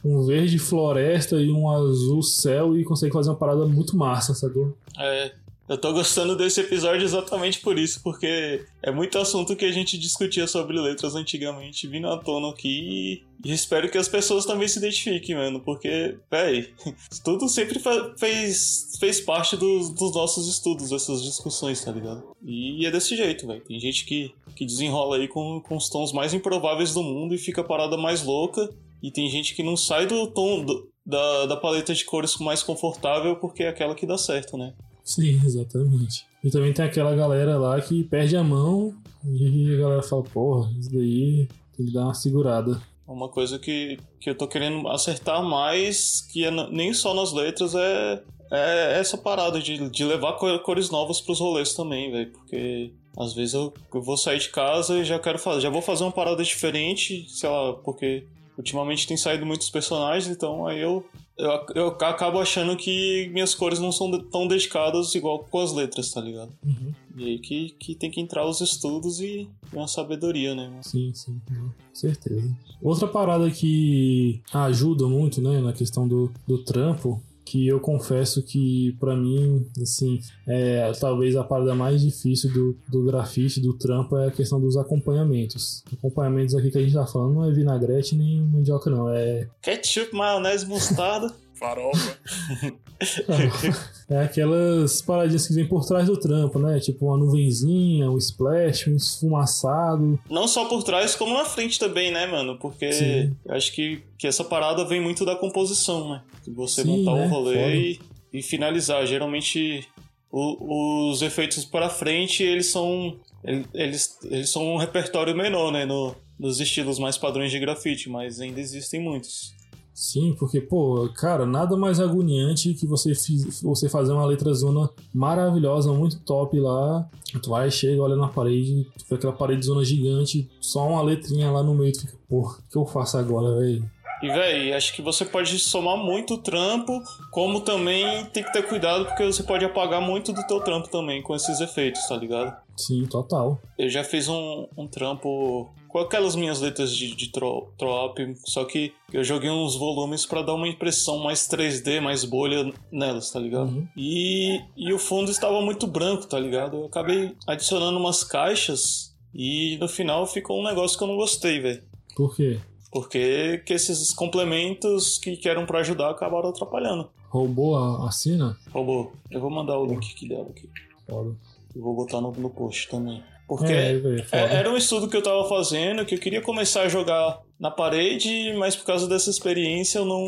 um verde floresta e um azul céu e consegue fazer uma parada muito massa, sacou? É, eu tô gostando desse episódio exatamente por isso, porque é muito assunto que a gente discutia sobre letras antigamente vindo à tona aqui e espero que as pessoas também se identifiquem, mano, porque, véi, tudo sempre fez, fez parte dos, dos nossos estudos, dessas discussões, tá ligado? E é desse jeito, velho. Tem gente que, que desenrola aí com, com os tons mais improváveis do mundo e fica a parada mais louca, e tem gente que não sai do tom do- da, da paleta de cores mais confortável porque é aquela que dá certo, né? Sim, exatamente. E também tem aquela galera lá que perde a mão e a galera fala, porra, isso daí tem que dar uma segurada. Uma coisa que, que eu tô querendo acertar mais, que é nem só nas letras, é, é essa parada de, de levar co- cores novas pros rolês também, velho. Porque às vezes eu, eu vou sair de casa e já quero fazer, já vou fazer uma parada diferente, sei lá, porque ultimamente tem saído muitos personagens, então aí eu, eu, eu acabo achando que minhas cores não são tão dedicadas igual com as letras, tá ligado? Uhum. E aí que, que tem que entrar os estudos e uma sabedoria, né? Sim, sim, com certeza. Outra parada que ajuda muito, né, na questão do, do trampo, que eu confesso que pra mim, assim, é talvez a parada mais difícil do, do grafite, do trampo, é a questão dos acompanhamentos. Acompanhamentos aqui que a gente tá falando não é vinagrete nem mandioca, não. É Ketchup, maionese, mostarda. Farofa. É aquelas paradinhas que vem por trás do trampo, né? Tipo uma nuvenzinha, um splash, um esfumaçado. Não só por trás, como na frente também, né, mano? Porque Sim. eu acho que, que essa parada vem muito da composição, né? De Você Sim, montar né? o rolê e, e finalizar. Geralmente, o- os efeitos para frente, eles são. ele- Eles, eles são um repertório menor, né? No, nos estilos mais padrões de grafite, mas ainda existem muitos. Sim, porque, pô, cara, nada mais agoniante que você, fiz, você fazer uma letra zona maravilhosa, muito top lá. Tu vai, chega, olha na parede, tu vê aquela parede zona gigante, só uma letrinha lá no meio, tu fica, porra, o que eu faço agora, velho? E, véi, acho que você pode somar muito trampo, como também tem que ter cuidado, porque você pode apagar muito do teu trampo também com esses efeitos, tá ligado? Sim, total. Eu já fiz um, um trampo com aquelas minhas letras de, de tro, trop, só que eu joguei uns volumes pra dar uma impressão mais 3D, mais bolha nelas, tá ligado? Uhum. E, e o fundo estava muito branco, tá ligado? Eu acabei adicionando umas caixas e no final ficou um negócio que eu não gostei, velho. Por quê? Porque que esses complementos que, que eram pra ajudar acabaram atrapalhando. Roubou a, a? Robô, eu vou mandar o link aqui dela aqui. Foda. Eu vou botar no, no post também. Porque É, velho, foda. é- era um estudo que eu tava fazendo, que eu queria começar a jogar na parede, mas por causa dessa experiência eu não,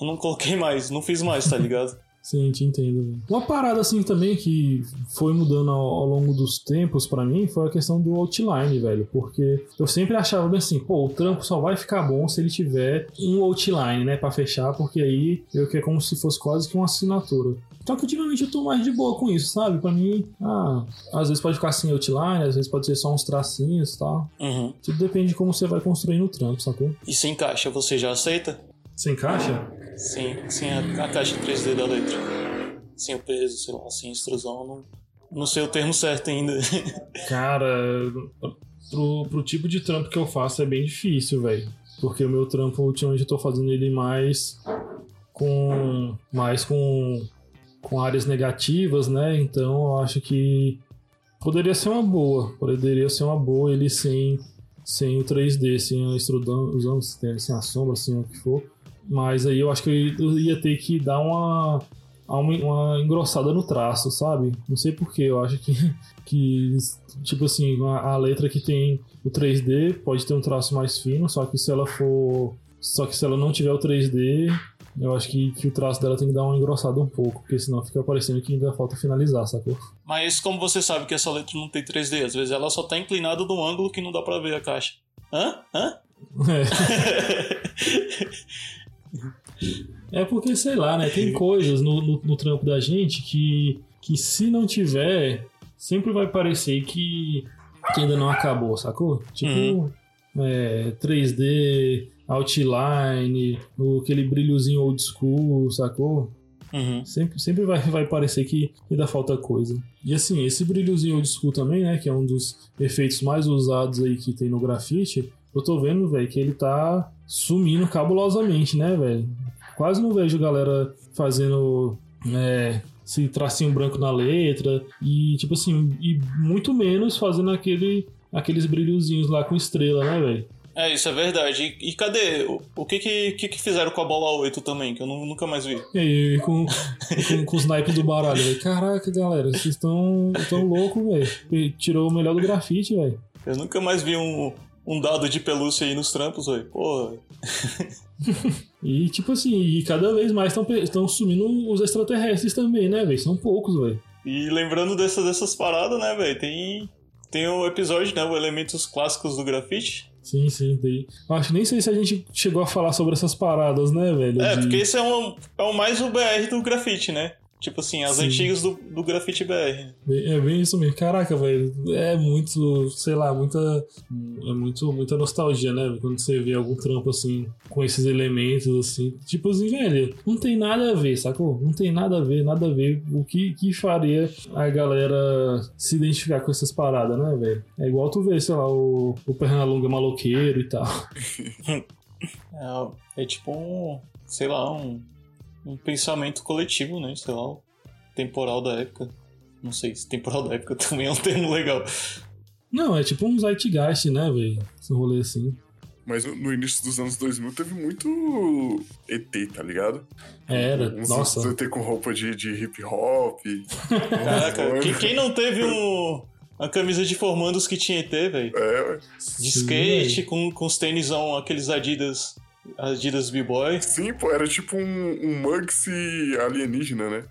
eu não coloquei mais, não fiz mais, tá ligado? Sim, te entendo. Uma parada assim também que foi mudando ao, ao longo dos tempos pra mim foi a questão do outline, velho. Porque eu sempre achava bem assim, pô, o trampo só vai ficar bom se ele tiver um outline, né, Pra fechar, porque aí eu que é como se fosse quase que uma assinatura. Só que ultimamente eu tô mais de boa com isso, sabe? Pra mim, ah, às vezes pode ficar sem outline, às vezes pode ser só uns tracinhos e tal. Uhum. Tudo depende de como você vai construindo o trampo, sacou? E sem caixa, você já aceita? Sem caixa? Sim, sem a, a caixa 3D da letra. Sem o peso, sei lá, sem extrusão, não, não sei o termo certo ainda. Cara, pro, pro tipo de trampo que eu faço é bem difícil, velho. Porque o meu trampo, ultimamente, eu tô fazendo ele mais com. mais com. com áreas negativas, né? Então eu acho que Poderia ser uma boa. Poderia ser uma boa ele sem, sem o 3D, sem a extrudão, sem a sombra, sem o que for. Mas aí eu acho que eu ia ter que dar uma, uma, engrossada no traço, sabe? Não sei porquê, eu acho que, que tipo assim, a, a letra que tem o 3D pode ter um traço mais fino, só que se ela for. Só que se ela não tiver o 3D, eu acho que, que o traço dela tem que dar uma engrossada um pouco, porque senão fica parecendo que ainda falta finalizar, sacou? Mas como você sabe que essa letra não tem 3D? Às vezes ela só tá inclinada num ângulo que não dá pra ver a caixa. Hã? Hã? É. é porque, sei lá, né? Tem coisas no, no, no trampo da gente que, que se não tiver, sempre vai parecer que, que ainda não acabou, sacou? Tipo, Uhum. é, 3D, outline, aquele brilhozinho old school, sacou? Uhum. Sempre, sempre vai, vai parecer que ainda falta coisa. E assim, esse brilhozinho old school também, né? Que é um dos efeitos mais usados aí que tem no grafite. Eu tô vendo, velho, que ele tá sumindo cabulosamente, né, velho? Quase não vejo galera fazendo é, esse tracinho branco na letra. E, tipo assim, e muito menos fazendo aquele, aqueles brilhozinhos lá com estrela, né, velho? É, isso é verdade. E, e cadê? O, o que, que que que fizeram com a bola 8 também? Que eu nu- nunca mais vi. E aí, com, com, com os naipes do baralho, velho. Caraca, galera, vocês estão tão loucos, velho. Tirou o melhor do grafite, velho. Eu nunca mais vi um, um dado de pelúcia aí nos trampos, velho. Porra. E, tipo assim, e cada vez mais estão sumindo os extraterrestres também, né, velho? São poucos, velho. E lembrando dessas, dessas paradas, né, velho? Tem, tem o episódio, né? O Elementos Clássicos do Grafite. Sim, sim, tem. Acho que nem sei se a gente chegou a falar sobre essas paradas, né, velho? É, De- porque esse é, um, é o mais o BR do grafite, né? Tipo assim, as Sim. antigas do, do grafite BR. É bem isso mesmo. Caraca, velho. É muito, sei lá, muita. É muito, muita nostalgia, né? Quando você vê algum trampo assim, com esses elementos, assim. Tipo assim, velho, não tem nada a ver, sacou? Não tem nada a ver, nada a ver. O que, que faria a galera se identificar com essas paradas, né, velho? É igual tu vê, sei lá, o, o Pernalonga maloqueiro e tal. É, é tipo um, sei lá, um, um pensamento coletivo, né? Sei lá, temporal da época. Não sei se temporal da época também é um termo legal. Não, é tipo um zeitgeist, né, velho? Esse rolê assim. Mas no- início dos anos 2000 teve muito ET, tá ligado? Era, Uns nossa. ET com roupa de, de hip hop. Caraca, quem, quem não teve um, uma camisa de formandos que tinha ET, velho? É, ué. De Sim, skate, com, com os tênisão, aqueles Adidas. Adidas B-Boy. sim, pô, era tipo um, um alienígena, né?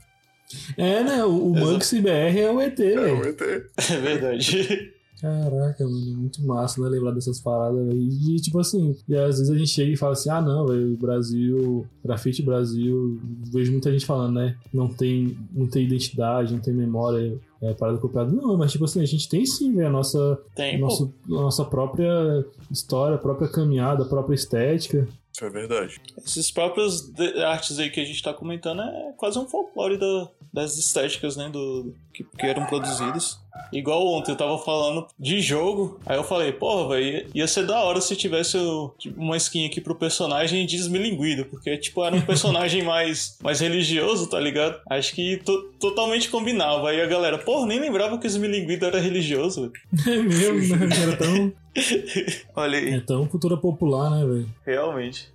É, né? O, o BR é o ET, É, velho. o ET. É verdade. Caraca, mano, muito massa, né? Lembrar dessas paradas, velho. E, tipo assim, e às vezes a gente chega e fala assim: ah, não, velho, Brasil, grafite Brasil. Vejo muita gente falando, né? Não tem, não tem identidade, não tem memória, é parada copiada. Não, mas, tipo assim, a gente tem sim, velho, a nossa, Tem, pô. nosso, a nossa própria história, a própria caminhada, a própria estética. Isso é verdade. Esses próprios artes aí que a gente tá comentando é quase um folclore da- das estéticas, né? Do, que, que eram produzidas. Igual ontem eu tava falando de jogo, aí eu falei, porra, velho, ia ser da hora se tivesse o- tipo, uma skin aqui pro personagem desmilinguido, porque, tipo, era um personagem mais, mais religioso, tá ligado? Acho que to- totalmente combinava. Aí a galera, porra, nem lembrava que o desmilinguido era religioso, velho. É mesmo, né? Era tão, Olha aí. é tão cultura popular, né, velho? Realmente.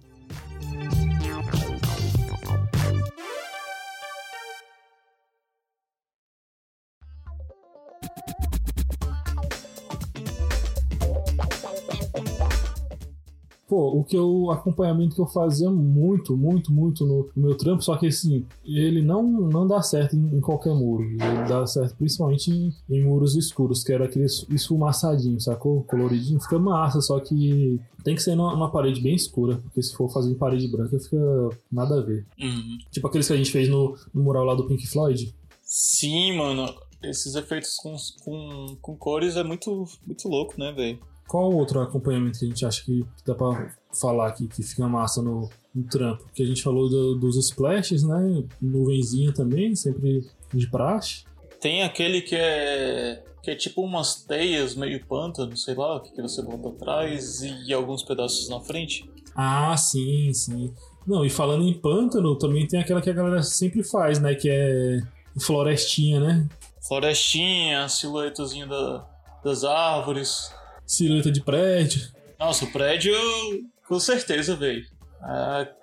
Pô, o que eu. acompanhamento que eu fazia muito, muito, muito no, no meu trampo, só que assim, ele não, não dá certo em, em qualquer muro. Ele dá certo principalmente em, em muros escuros, que era aquele es- esfumaçadinho, sacou? Coloridinho. Fica massa, só que tem que ser numa, numa parede bem escura, porque se for fazer em parede branca fica nada a ver. Uhum. Tipo aqueles que a gente fez no, no mural lá do Pink Floyd. Sim, mano. Esses efeitos com, com, com cores é muito, muito louco, né, velho? Qual outro acompanhamento que a gente acha que dá pra falar aqui, que fica massa no, no trampo? Que a gente falou do- dos splashes, né? Nuvenzinha também, sempre de praxe. Tem aquele que é. que é tipo umas teias meio pântano, sei lá, que você bota atrás e alguns pedaços na frente. Ah, sim, sim. Não, e falando em pântano, também tem aquela que a galera sempre faz, né? Que é florestinha, né? Florestinha, silhuetazinha da, das árvores. Silhueta de prédio. Nossa, o prédio, com certeza, velho.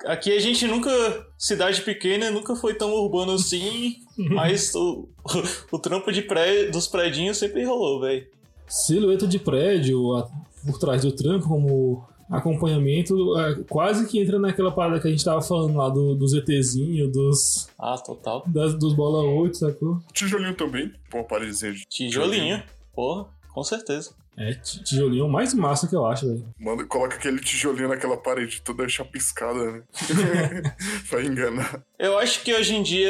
Aqui a gente nunca. Cidade pequena nunca foi tão urbano assim, mas o, o, trampo de pré, dos prédios sempre rolou, velho. Silhueta de prédio a- por trás do trampo, como acompanhamento, é, quase que entra naquela parada que a gente tava falando lá do, dos ETzinho, dos, Ah, total. das, dos bola 8, sacou? Tijolinho também, uma paredezinha de Tijolinho. Porra, com certeza. É, ti- tijolinho é o mais massa que eu acho, velho. Manda, coloca aquele tijolinho naquela parede toda chapiscada, né? pra enganar. Eu acho que hoje em dia,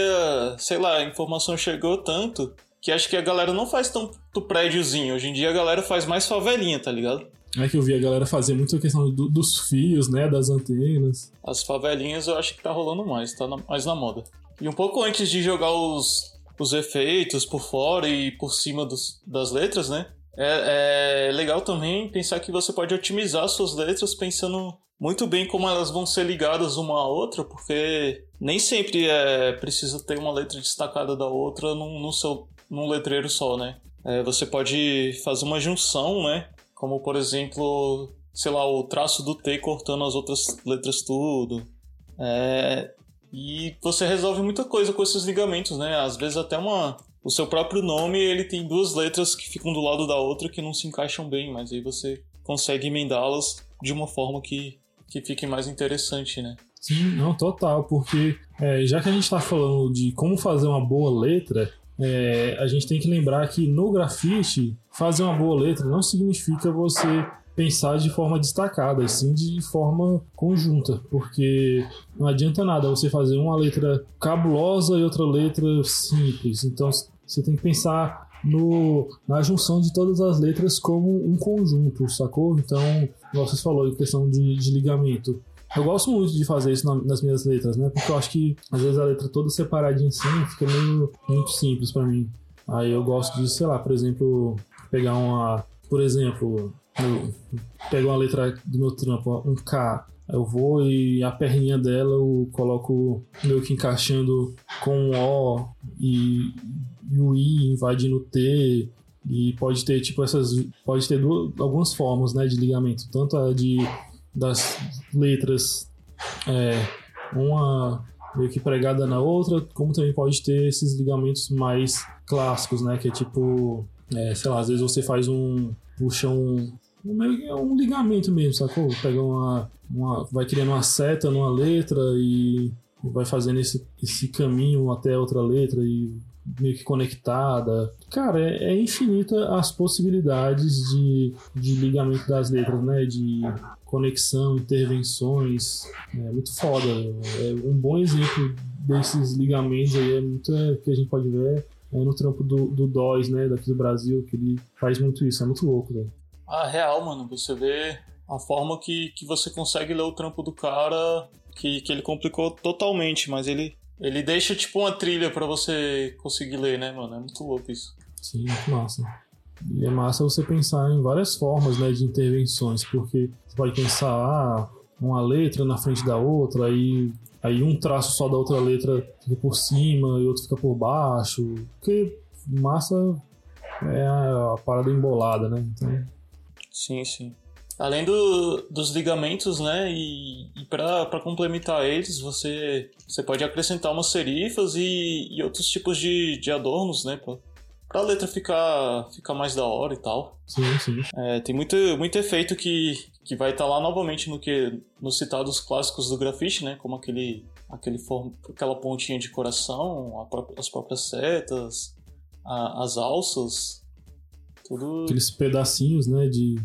sei lá, a informação chegou tanto que acho que a galera não faz tanto prédiozinho. Hoje em dia a galera faz mais favelinha, tá ligado? É que eu vi a galera fazer muita questão do- dos fios, né, das antenas. As favelinhas eu acho que tá rolando mais, tá na- mais na moda. E um pouco antes de jogar os, os efeitos por fora e por cima dos- das letras, né? É, é legal também pensar que você pode otimizar suas letras pensando muito bem como elas vão ser ligadas uma à outra, porque nem sempre é preciso ter uma letra destacada da outra num, num seu, num letreiro só, né? É, você pode fazer uma junção, né? Como, por exemplo, sei lá, o traço do T cortando as outras letras tudo. É, e você resolve muita coisa com esses ligamentos, né? Às vezes até uma... O seu próprio nome, ele tem duas letras que ficam do lado da outra que não se encaixam bem, mas aí você consegue emendá-las de uma forma que, que fique mais interessante, né? Sim, não, total, porque é, já que a gente tá falando de como fazer uma boa letra, é, a gente tem que lembrar que no grafite, fazer uma boa letra não significa você pensar de forma destacada, e sim de forma conjunta, porque não adianta nada você fazer uma letra cabulosa e outra letra simples. Então você tem que pensar no, na junção de todas as letras como um conjunto, sacou? Então, igual você falou, questão de, de ligamento. Eu gosto muito de fazer isso na- nas minhas letras, né? Porque eu acho que às vezes a letra toda separadinha assim fica meio muito simples pra mim. Aí eu gosto de, sei lá, por exemplo, pegar uma. Por exemplo, eu pego uma letra do meu trampo, um K. Eu vou e a perninha dela eu coloco meio que encaixando com um O e o I invadindo o T. E pode ter, tipo, essas. Pode ter duas, algumas formas, né, de ligamento. Tanto a de das letras é, uma meio que pregada na outra, como também pode ter esses ligamentos mais clássicos, né? Que é tipo, é, sei lá, às vezes você faz um. puxa um. é um ligamento mesmo, sacou? Pega uma, uma. vai criando uma seta numa letra e vai fazendo esse, esse caminho até outra letra e meio que conectada. Cara, é, é infinita as possibilidades de, de ligamento das letras, né? De conexão, intervenções. É muito foda. É um bom exemplo desses ligamentos aí, é muito é, que a gente pode ver é no trampo do, do DOS, né? Daqui do Brasil, que ele faz muito isso. É muito louco, velho. Ah, real, mano. Você vê a forma que, que você consegue ler o trampo do cara, que, que ele complicou totalmente, mas ele, ele deixa tipo uma trilha pra você conseguir ler, né, mano? É muito louco isso. Sim, muito massa. E é massa você pensar em várias formas né, de intervenções, porque você pode pensar ah, uma letra na frente da outra, aí, aí um traço só da outra letra fica por cima e outro fica por baixo. Porque massa é a, a parada embolada, né? Então, Sim, sim. Além do, dos ligamentos, né? E, e para complementar eles, você, você pode acrescentar umas serifas e, e outros tipos de, de adornos, né? Pra, pra letra ficar, ficar mais da hora e tal. sim, sim. É, tem muito, muito efeito que, que vai estar lá novamente no que nos citados clássicos do grafite, né? Como aquele, aquele form, aquela pontinha de coração, as próprias setas, a- as alças, tudo Aqueles pedacinhos, né? De.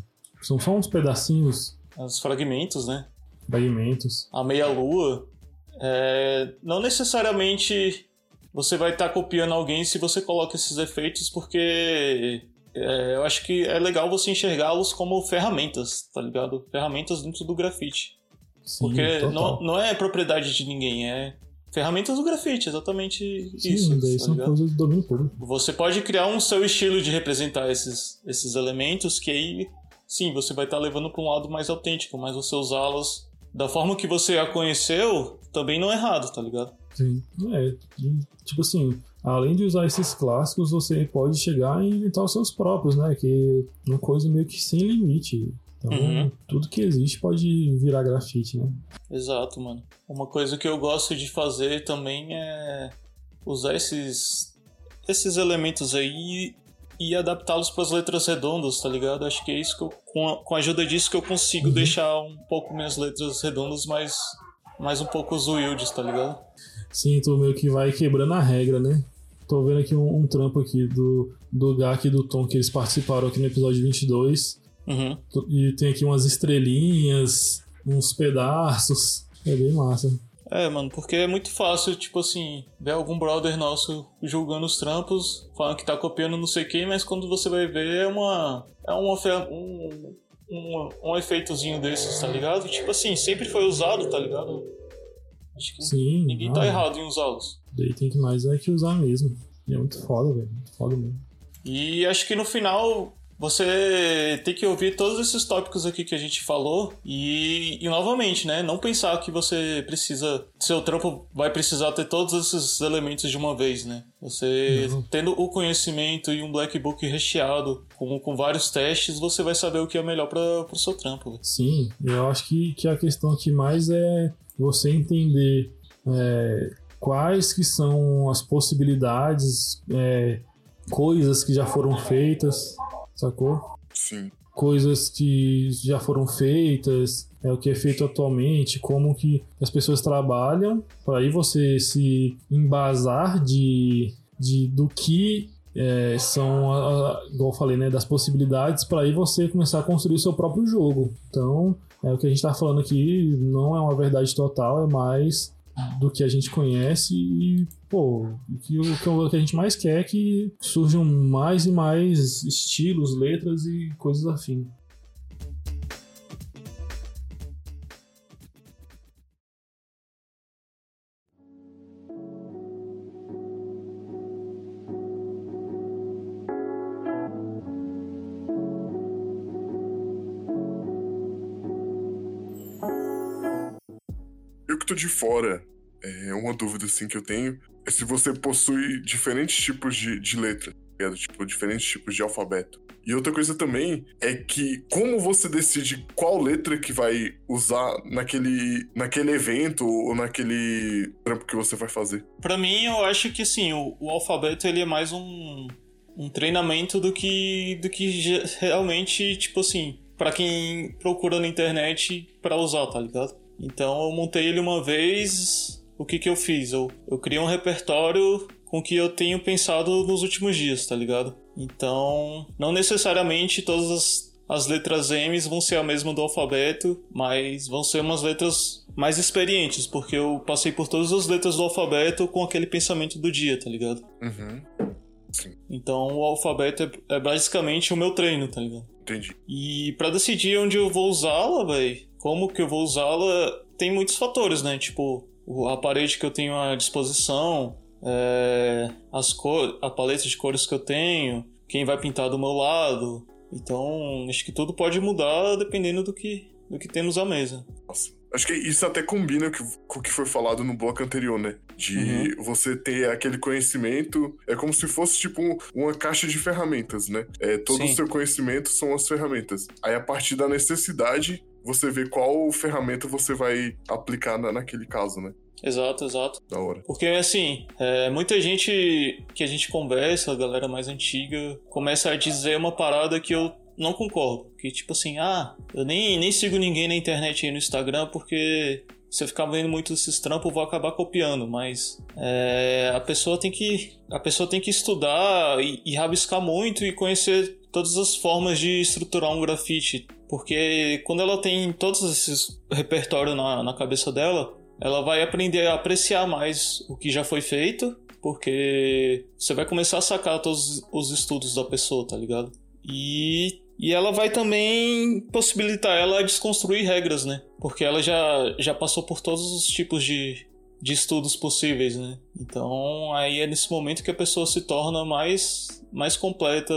São só uns pedacinhos, os fragmentos, né? fragmentos. A meia-lua. É, não necessariamente você vai estar copiando alguém se você coloca esses efeitos, porque é, eu acho que é legal você enxergá-los como ferramentas, tá ligado? Ferramentas dentro do grafite. Sim, Porque total. não, não é propriedade de ninguém, é ferramentas do grafite, exatamente Sim, isso. daí tá são ligado? coisas do domínio público. Você pode criar um seu estilo de representar esses, esses elementos que aí, sim, você vai estar levando para um lado mais autêntico, mas você usá-los da forma que você a conheceu também não é errado, tá ligado? Sim. É, tipo assim, além de usar esses clássicos, você pode chegar e inventar os seus próprios, né? Que é uma coisa meio que sem limite. Então, Uhum. tudo que existe pode virar grafite, né? Exato, mano. Uma coisa que eu gosto de fazer também é usar esses, esses elementos aí e adaptá-los para as letras redondas, tá ligado? Acho que é isso que eu, com, a, com a ajuda disso que eu consigo Uhum. deixar um pouco minhas letras redondas mais, mais um pouco zoildes, tá ligado? Sim, tu meio que vai quebrando a regra, né? Tô vendo aqui um, um trampo aqui do, do Gak e do Tom que eles participaram aqui no episódio 22. Uhum. E tem aqui umas estrelinhas, uns pedaços. É bem massa. É, mano, porque é muito fácil, tipo assim, ver algum brother nosso julgando os trampos, falando que tá copiando não sei quem, mas quando você vai ver é uma. É uma, um, um, um efeitozinho desses, tá ligado? Tipo assim, sempre foi usado, tá ligado? Acho que Sim. ninguém não, tá errado em usá-los. Daí tem que mais é que usar mesmo. E é muito foda, velho. Muito foda mesmo. E acho que no final você tem que ouvir todos esses tópicos aqui que a gente falou e, e novamente, né? Não pensar que você precisa. Seu trampo vai precisar ter todos esses elementos de uma vez, né? Você Não. tendo o conhecimento e um black book recheado com, com vários testes, você vai saber o que é melhor para o seu trampo. Sim, eu acho que, que a questão aqui mais é você entender é, quais que são as possibilidades, é, coisas que já foram feitas, sacou? Sim. Coisas que já foram feitas, é o que é feito atualmente, como que as pessoas trabalham, para aí você se embasar de, de do que é, são, a- a- igual eu falei, né, das possibilidades, para aí você começar a construir o seu próprio jogo. Então, é o que a gente está falando aqui, não é uma verdade total, é mais do que a gente conhece e, pô, o que, o que- a gente mais quer é que surjam mais e mais estilos, letras e coisas afim. De fora, é uma dúvida assim que eu tenho é se você possui diferentes tipos de, de letra, tá tipo, diferentes tipos de alfabeto. E outra coisa também é que como você decide qual letra que vai usar naquele, naquele evento ou naquele trampo que você vai fazer. Pra mim, eu acho que assim, o, o alfabeto ele é mais um, um treinamento do que, do que realmente, tipo assim, pra quem procura na internet pra usar, tá ligado? Então eu montei ele uma vez, o que que eu fiz? Eu, eu criei um repertório com o que eu tenho pensado nos últimos dias, tá ligado? Então, não necessariamente todas as, as letras M's vão ser a mesma do alfabeto, mas vão ser umas letras mais experientes, porque eu passei por todas as letras do alfabeto com aquele pensamento do dia, tá ligado? Uhum. Então o alfabeto é, é basicamente o meu treino, tá ligado? Entendi. E pra decidir onde eu vou usá-la, velho, como que eu vou usá-la, tem muitos fatores, né? Tipo, a parede que eu tenho à disposição, é, as cor, a paleta de cores que eu tenho, quem vai pintar do meu lado. Então, acho que tudo pode mudar dependendo do que, do que temos à mesa. Nossa. Acho que isso até combina com o que foi falado no bloco anterior, né? De você ter aquele conhecimento. É como se fosse tipo um- uma caixa de ferramentas, né? É, todo Sim. o seu conhecimento são as ferramentas. Aí, a partir da necessidade, você vê qual ferramenta você vai aplicar na- naquele caso, né? Exato, exato. Da hora. Porque, assim, é, muita gente que a gente conversa, a galera mais antiga, começa a dizer uma parada que eu não concordo. Que, tipo assim, ah, eu nem, nem sigo ninguém na internet aí no Instagram porque se eu ficar vendo muito esses trampos, eu vou acabar copiando. Mas é, a pessoa tem que. A pessoa tem que estudar e, e rabiscar muito e conhecer todas as formas de estruturar um grafite. Porque quando ela tem todos esses repertórios na, na cabeça dela, ela vai aprender a apreciar mais o que já foi feito, porque você vai começar a sacar todos os estudos da pessoa, tá ligado? E, e ela vai também possibilitar ela a desconstruir regras, né? Porque ela já, já passou por todos os tipos de, de estudos possíveis, né? Então aí é nesse momento que a pessoa se torna mais, mais completa,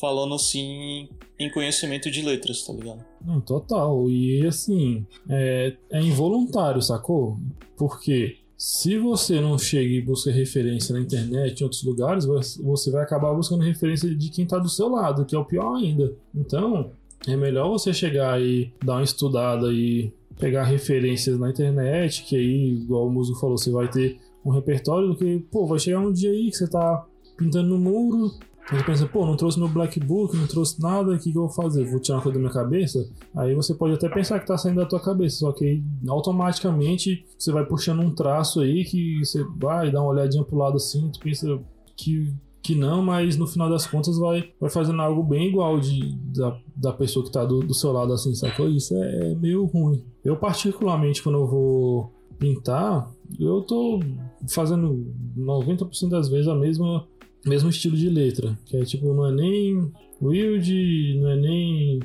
falando assim em conhecimento de letras, tá ligado? Não, total. E assim, é, é involuntário, sacou? Porque se você não chega e busca referência na internet, em outros lugares, você vai acabar buscando referência de quem tá do seu lado, que é o pior ainda. Então, é melhor você chegar e dar uma estudada e pegar referências na internet, que aí, igual o Muso falou, você vai ter um repertório do que, pô, vai chegar um dia aí que você tá pintando no muro, você pensa, pô, não trouxe meu black book, não trouxe nada, o que, que eu vou fazer? Vou tirar uma coisa da minha cabeça? Aí você pode até pensar que tá saindo da tua cabeça, só que automaticamente você vai puxando um traço aí que você vai dar uma olhadinha pro lado assim, tu pensa que, que não, mas no final das contas vai, vai fazendo algo bem igual de, da, da pessoa que tá do, do seu lado assim, sacou? Isso é, é meio ruim. Eu, particularmente, quando eu vou pintar, eu tô fazendo 90% das vezes a mesma mesmo estilo de letra, que é tipo, não é nem Wild, não é nem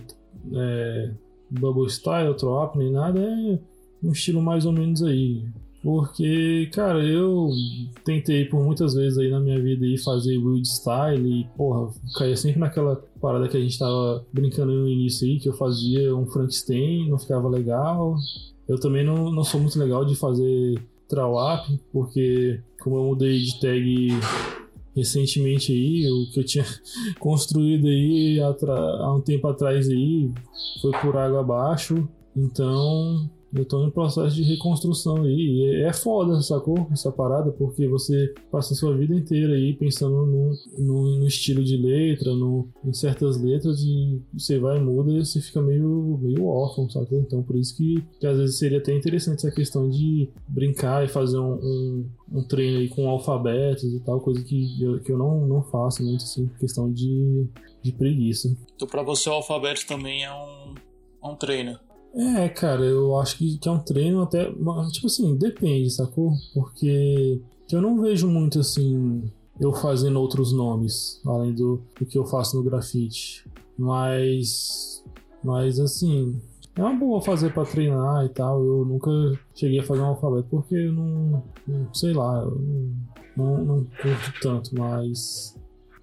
é, Bubble Style, Trop, nem nada, é um estilo mais ou menos aí. Porque, cara, eu tentei por muitas vezes aí na minha vida aí fazer Wild Style e, porra, caía sempre naquela parada que a gente tava brincando no início aí, que eu fazia um Frankenstein, não ficava legal. Eu também não, não sou muito legal de fazer Trawap, porque como eu mudei de tag recentemente aí, o que eu tinha construído aí há um tempo atrás aí foi por água abaixo. Então, eu tô em processo de reconstrução aí. E é foda, sacou? Essa parada, porque você passa a sua vida inteira aí pensando no, no, no estilo de letra, no, em certas letras, e você vai e muda e você fica meio, meio órfão, sacou? Então, por isso que, que às vezes seria até interessante essa questão de brincar e fazer um, um, um treino aí com alfabetos e tal, coisa que eu, que eu não, não faço muito, assim, questão de, de preguiça. Então, pra você, o alfabeto também é um, é um treino. É, cara, eu acho que, que é um treino até. Tipo assim, depende, sacou? Porque eu não vejo muito assim. Eu fazendo outros nomes, além do, do que eu faço no grafite. Mas. Mas assim. É uma boa fazer para treinar e tal. Eu nunca cheguei a fazer um alfabeto porque eu não. não sei lá, eu não, não, não curto tanto, mas.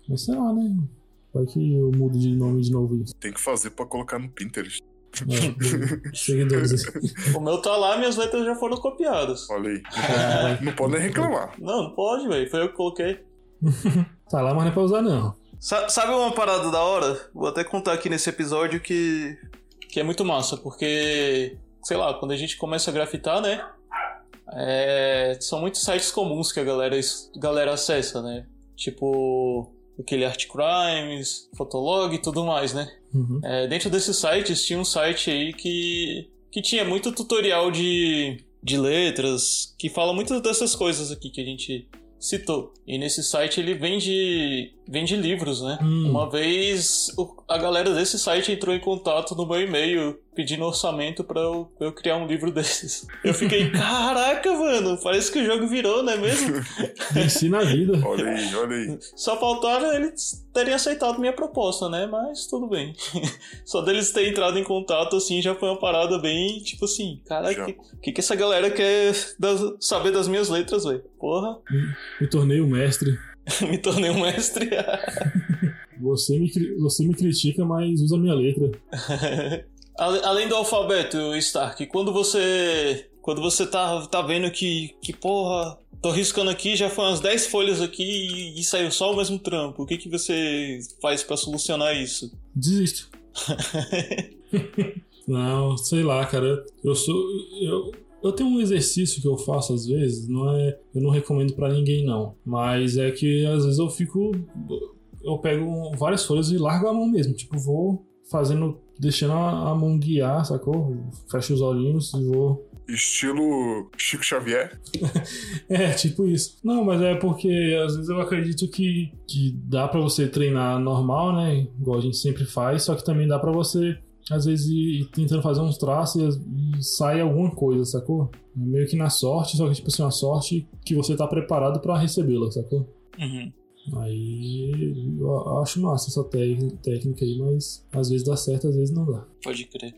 Mas sei lá, né? Vai que eu mudo de nome de novo. Tem que fazer para colocar no Pinterest. É, seguidores. o meu tá lá, minhas letras já foram copiadas. Olha aí. Não pode nem reclamar. Não, não pode, velho. Foi eu que coloquei. tá lá, mas não é pra usar, não. Sa sabe uma parada da hora? Vou até contar aqui nesse episódio que, que é muito massa, porque, sei lá, quando a gente começa a grafitar, né? É, são muitos sites comuns que a galera, galera acessa, né? Tipo, aquele Art Crimes, Fotolog e tudo mais, né? Uhum. É, dentro desses sites tinha um site aí que, que tinha muito tutorial de, de letras, que fala muito dessas coisas aqui que a gente citou. E nesse site ele vende, vende livros, né? Hum. Uma vez a galera desse site entrou em contato no meu e-mail pedindo orçamento para eu, eu, criar um livro desses. Eu fiquei, caraca, mano, parece que o jogo virou, não é mesmo? Ensina a vida. Olha aí, olha aí. Só faltaram eles terem aceitado minha proposta, né? Mas tudo bem. Só deles terem entrado em contato, assim, já foi uma parada bem, tipo assim, caraca, o que, que, que essa galera quer das, saber das minhas letras, velho? Porra. Me tornei o mestre. me tornei um mestre. você, me, você me critica, mas usa minha letra. Além do alfabeto, Stark, quando você. Quando você tá, tá vendo que, que, porra, tô riscando aqui, já foi umas 10 folhas aqui e, e saiu só o mesmo trampo. O que, que você faz para solucionar isso? Desisto. Não, sei lá, cara. Eu sou. Eu, eu tenho um exercício que eu faço às vezes, não é. Eu não recomendo para ninguém, não. Mas é que às vezes eu fico. Eu pego várias folhas e largo a mão mesmo. Tipo, vou fazendo. Deixando a mão guiar, sacou? Fecho os olhinhos e vou Estilo Chico Xavier? é, tipo isso. Não, mas é porque às vezes eu acredito que, que dá para você treinar normal, né? Igual a gente sempre faz, só que também dá para você às vezes ir tentando fazer uns traços e, sai alguma coisa, sacou? É meio que na sorte, só que tipo assim, uma sorte que você tá preparado para recebê-la, sacou? Uhum. Aí eu acho massa essa técnica aí, mas às vezes dá certo, às vezes não dá. Pode crer.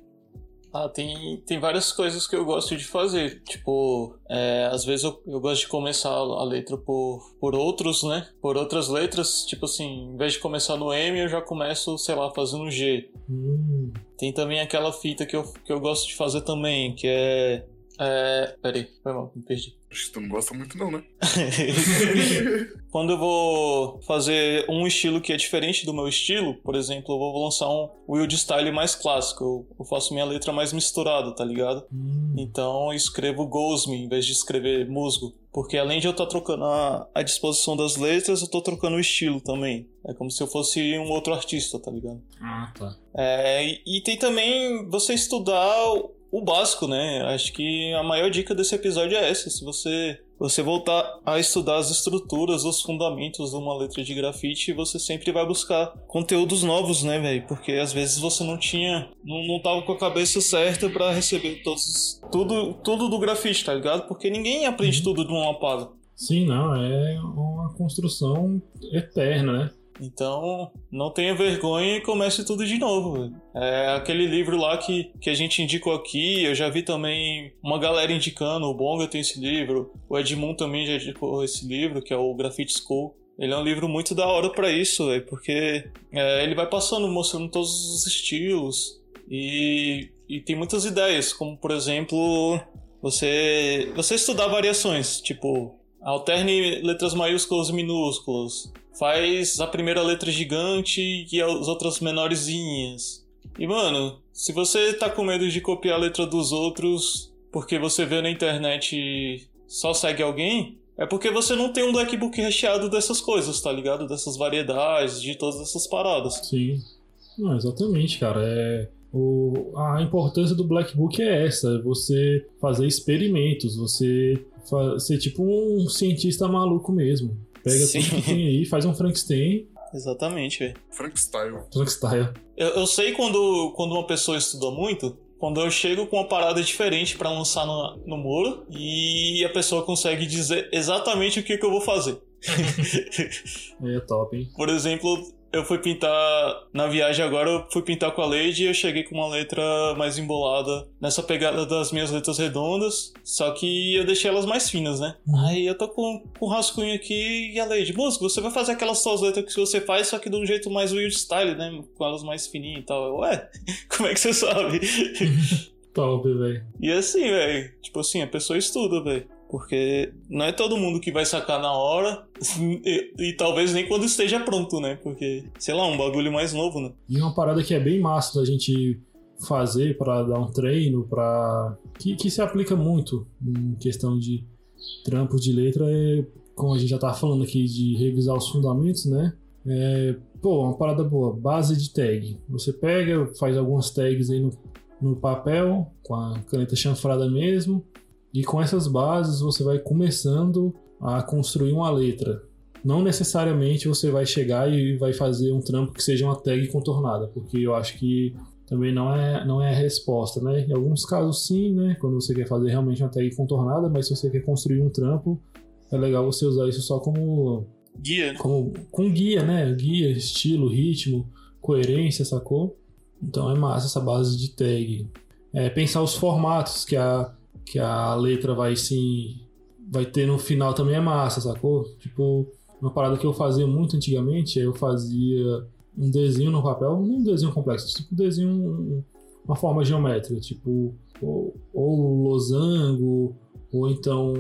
Ah, tem, tem várias coisas que eu gosto de fazer. Tipo, é, às vezes eu, eu gosto de começar a letra por, por outros, né? Por outras letras. Tipo assim, em vez de começar no M, eu já começo, sei lá, fazendo G. Hum. Tem também aquela fita que eu, que eu gosto de fazer também, que é É. Peraí, foi mal, me perdi. Acho que tu não gosta muito, não, né? Quando eu vou fazer um estilo que é diferente do meu estilo, por exemplo, eu vou lançar um Wild Style mais clássico. Eu, faço minha letra mais misturada, tá ligado? Hum, Então eu escrevo Gosme em vez de escrever musgo. Porque além de eu estar trocando a, a disposição das letras, eu tô trocando o estilo também. É como se eu fosse um outro artista, tá ligado? ah, tá. É, e, e tem também você estudar o, básico, né? Acho que a maior dica desse episódio é essa. Se você, você voltar a estudar as estruturas, os fundamentos de uma letra de grafite, você sempre vai buscar conteúdos novos, né, velho? Porque às vezes você não tinha, não, não tava com a cabeça certa pra receber todos, tudo, tudo do grafite, tá ligado? Porque ninguém aprende tudo de uma lapada. Sim, não, é uma construção eterna, né? Então, não tenha vergonha e comece tudo de novo. É aquele livro lá que, que a gente indicou aqui, eu já vi também uma galera indicando, o Bonga tem esse livro, o Edmund também já indicou esse livro, que é o Graffiti School. Ele é um livro muito da hora pra isso, velho, porque é, ele vai passando, mostrando todos os estilos e, e tem muitas ideias, como por exemplo, você, você estudar variações, tipo, alterne letras maiúsculas e minúsculas, faz a primeira letra gigante e as outras menorzinhas. E mano, se você tá com medo de copiar a letra dos outros porque você vê na internet e só segue alguém, é porque você não tem um blackbook recheado dessas coisas, tá ligado? Dessas variedades, de todas essas paradas. Sim. Não, exatamente, cara. É, o, a importância do Black Book é essa: é você fazer experimentos, você ser tipo um cientista maluco mesmo. Pega Sim. tudo que tem aí, faz um Frankenstein, Exatamente, velho. Frank Style. Frankenstein. Eu, eu sei quando, quando uma pessoa estuda muito, quando eu chego com uma parada diferente pra lançar no, no muro e a pessoa consegue dizer exatamente o que, que eu vou fazer. É top, hein? Por exemplo, eu fui pintar na viagem agora, eu fui pintar com a Lady e eu cheguei com uma letra mais embolada nessa pegada das minhas letras redondas, só que eu deixei elas mais finas, né? Aí eu tô com, com um rascunho aqui e a Lady, músico, você vai fazer aquelas suas letras que você faz, só que de um jeito mais weird style, né? Com elas mais fininhas e tal. Eu, Ué, como é que você sabe? Top, velho. E assim, velho, tipo assim, a pessoa estuda, velho. Porque não é todo mundo que vai sacar na hora e, e talvez nem quando esteja pronto, né? Porque, sei lá, um bagulho mais novo, né? E uma parada que é bem massa da gente fazer pra dar um treino, para que, que se aplica muito em questão de trampo de letra é, como a gente já tá falando aqui, de revisar os fundamentos, né? É, pô, uma parada boa, base de tag. Você pega, faz algumas tags aí no, no papel, com a caneta chanfrada mesmo, e com essas bases você vai começando a construir uma letra. Não necessariamente você vai chegar e vai fazer um trampo que seja uma tag contornada, porque eu acho que também não é, não é a resposta, né? Em alguns casos sim, né? Quando você quer fazer realmente uma tag contornada, mas se você quer construir um trampo, é legal você usar isso só como, Guia, né? como com guia, né? Guia, estilo, ritmo, coerência, sacou? Então é massa essa base de tag. É, pensar os formatos que a, que a letra vai se vai ter no final também é massa, sacou? Tipo, uma parada que eu fazia muito antigamente, eu fazia um desenho no papel, não um desenho complexo, tipo um desenho, um- uma forma geométrica, tipo, ou, ou losango, ou então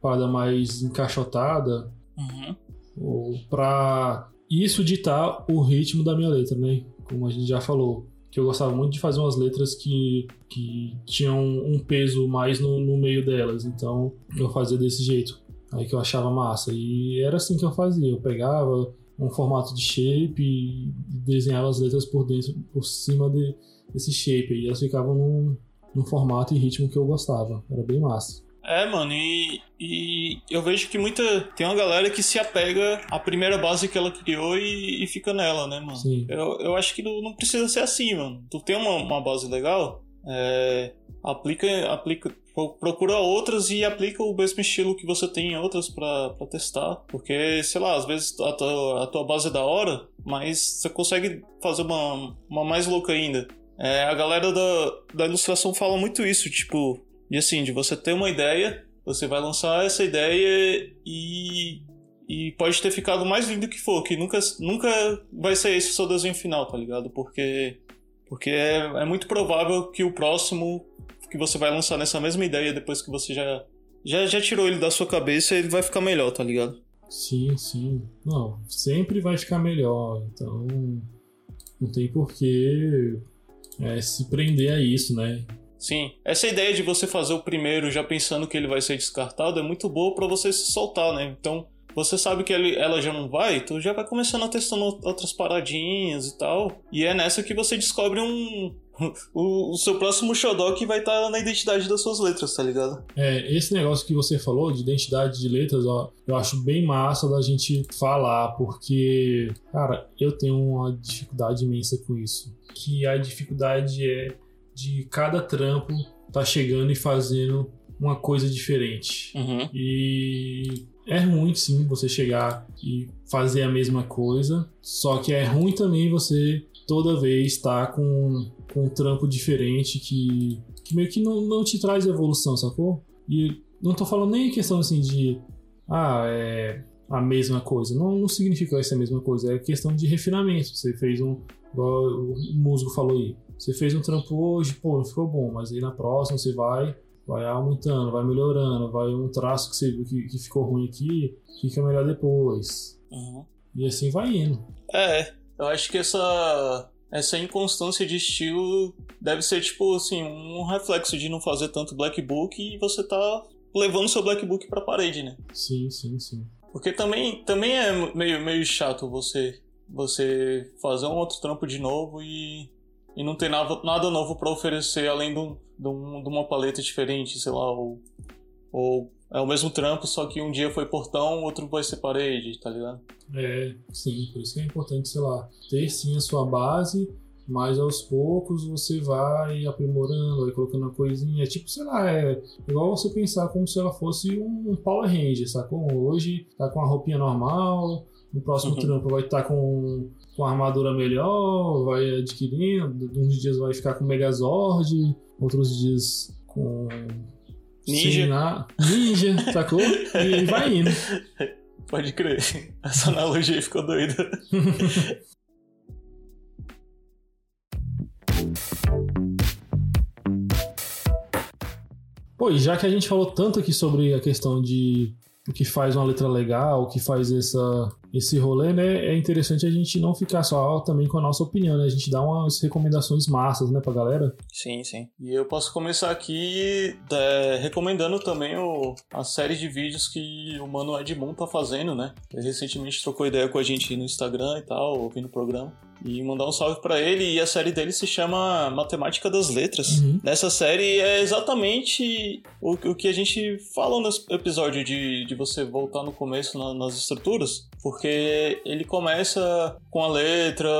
parada mais encaixotada, Uhum. ou para isso ditar o ritmo da minha letra, né? Como a gente já falou, que eu gostava muito de fazer umas letras que, que tinham um peso mais no, no meio delas, então eu fazia desse jeito, aí que eu achava massa. E era assim que eu fazia, eu pegava um formato de shape e desenhava as letras por dentro, por cima de, desse shape, e elas ficavam num, num formato e ritmo que eu gostava, era bem massa. É, mano, e, e eu vejo que muita. Tem uma galera que se apega à primeira base que ela criou e, e fica nela, né, mano? Sim. Eu, eu acho que não, precisa ser assim, mano. Tu tem uma, uma base legal, é, aplica, aplica, pro- procura outras e aplica o mesmo estilo que você tem em outras pra, pra testar. Porque, sei lá, às vezes a tua, a tua base é da hora, mas você consegue fazer uma, uma mais louca ainda. É, a galera da, da ilustração fala muito isso, tipo, e assim, de você ter uma ideia, você vai lançar essa ideia e, e pode ter ficado mais lindo que for, que nunca, nunca vai ser esse o seu desenho final, tá ligado? Porque, porque é, é muito provável que o próximo que você vai lançar nessa mesma ideia depois que você já, já, já tirou ele da sua cabeça, ele vai ficar melhor, tá ligado? Sim, sim. Não, sempre vai ficar melhor. Então, não tem porquê é, se prender a isso, né? Sim, essa ideia de você fazer o primeiro já pensando que ele vai ser descartado é muito boa para você se soltar, né? Então, você sabe que ele, ela já não vai, tu já vai começando a testando outras paradinhas e tal. E é nessa que você descobre um. O, o seu próximo xodó que vai estar tá na identidade das suas letras, tá ligado? É, esse negócio que você falou de identidade de letras, ó, eu acho bem massa da gente falar, porque, cara, eu tenho uma dificuldade imensa com isso. Que a dificuldade é de cada trampo tá chegando e fazendo uma coisa diferente. Uhum. E é ruim sim você chegar e fazer a mesma coisa, só que é ruim também você toda vez estar tá com, com um trampo diferente que, que meio que não, não te traz evolução, sacou? E não tô falando nem questão assim de ah, é a mesma coisa. Não, não significa ser a mesma coisa, é questão de refinamento. Você fez um, igual o músico falou aí, você fez um trampo hoje, pô, não ficou bom, mas aí na próxima você vai vai aumentando, vai melhorando, vai um traço que você viu que, que ficou ruim aqui, fica melhor depois. Uhum. E assim vai indo. É, eu acho que essa essa inconstância de estilo deve ser tipo assim, um reflexo de não fazer tanto black book e você tá levando seu black book pra parede, né? Sim, sim, sim. Porque também, também é meio, meio chato você você fazer um outro trampo de novo e, e não ter nada, nada novo para oferecer além de um de, um, de uma paleta diferente, sei lá, ou, ou é o mesmo trampo, só que um dia foi portão, outro vai ser parede, tá ligado? É, sim, por isso que é importante, sei lá, ter sim a sua base, mas aos poucos você vai aprimorando, vai colocando uma coisinha. Tipo, sei lá, é igual você pensar como se ela fosse um Power Ranger, sacou? Hoje tá com a roupinha normal, no próximo uhum. trampo vai estar tá com, com armadura melhor, vai adquirindo, uns dias vai ficar com Megazord, outros dias com. Ninja. Na... Ninja, sacou? E vai indo. Pode crer. Essa analogia ficou doida. Pô, e já que a gente falou tanto aqui sobre a questão de o que faz uma letra legal, o que faz essa, esse rolê, né? É interessante a gente não ficar só também com a nossa opinião, né? A gente dá umas recomendações massas, né, pra galera. Sim, sim. E eu posso começar aqui é, recomendando também o, a série de vídeos que o Mano Edmond tá fazendo, né? Ele recentemente trocou ideia com a gente no Instagram e tal, ouvindo o programa e mandar um salve para ele. E a série dele se chama Matemática das Letras. Uhum. Nessa série é exatamente o, o que a gente falou no episódio de, de você voltar no começo na, nas estruturas, porque ele começa com a letra,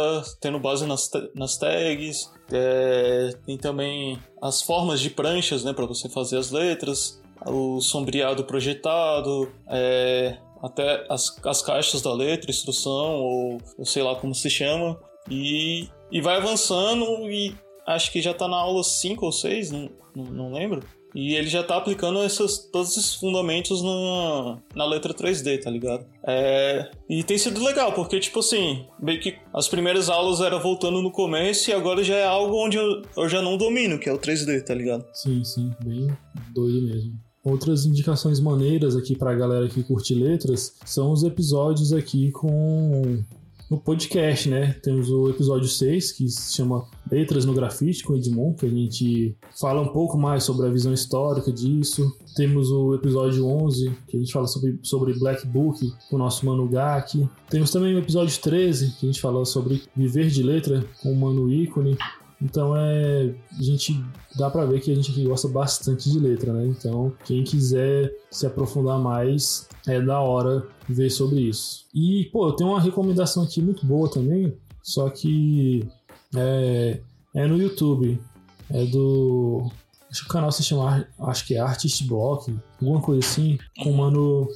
tendo base nas, nas tags. É, tem também as formas de pranchas, né, para você fazer as letras, o sombreado projetado, é, até as, as caixas da letra, instrução, ou, ou sei lá como se chama. E, e vai avançando e acho que já tá na aula 5 ou 6, não, não, lembro. E ele já tá aplicando essas, todos esses fundamentos na, na letra 3D, tá ligado? É, e tem sido legal, porque, tipo assim, meio que as primeiras aulas era voltando no começo e agora já é algo onde eu, eu já não domino, que é o 3D, tá ligado? Sim, sim, bem doido mesmo. Outras indicações maneiras aqui pra galera que curte letras são os episódios aqui com no podcast, né? Temos o episódio 6, que se chama Letras no Grafite, com Edmond, que a gente fala um pouco mais sobre a visão histórica disso. Temos o episódio 11, que a gente fala sobre, sobre Black Book, com o nosso Mano Gak. Temos também o episódio 13, que a gente fala sobre Viver de Letra, com o Mano Ícone. Então é. A gente dá para ver que a gente aqui gosta bastante de letra, né? Então, quem quiser se aprofundar mais, é da hora ver sobre isso. E, pô, eu tenho uma recomendação aqui muito boa também, só que é, é no YouTube. É do Acho que o canal se chama, acho que é Artist Block, alguma coisa assim, com o mano.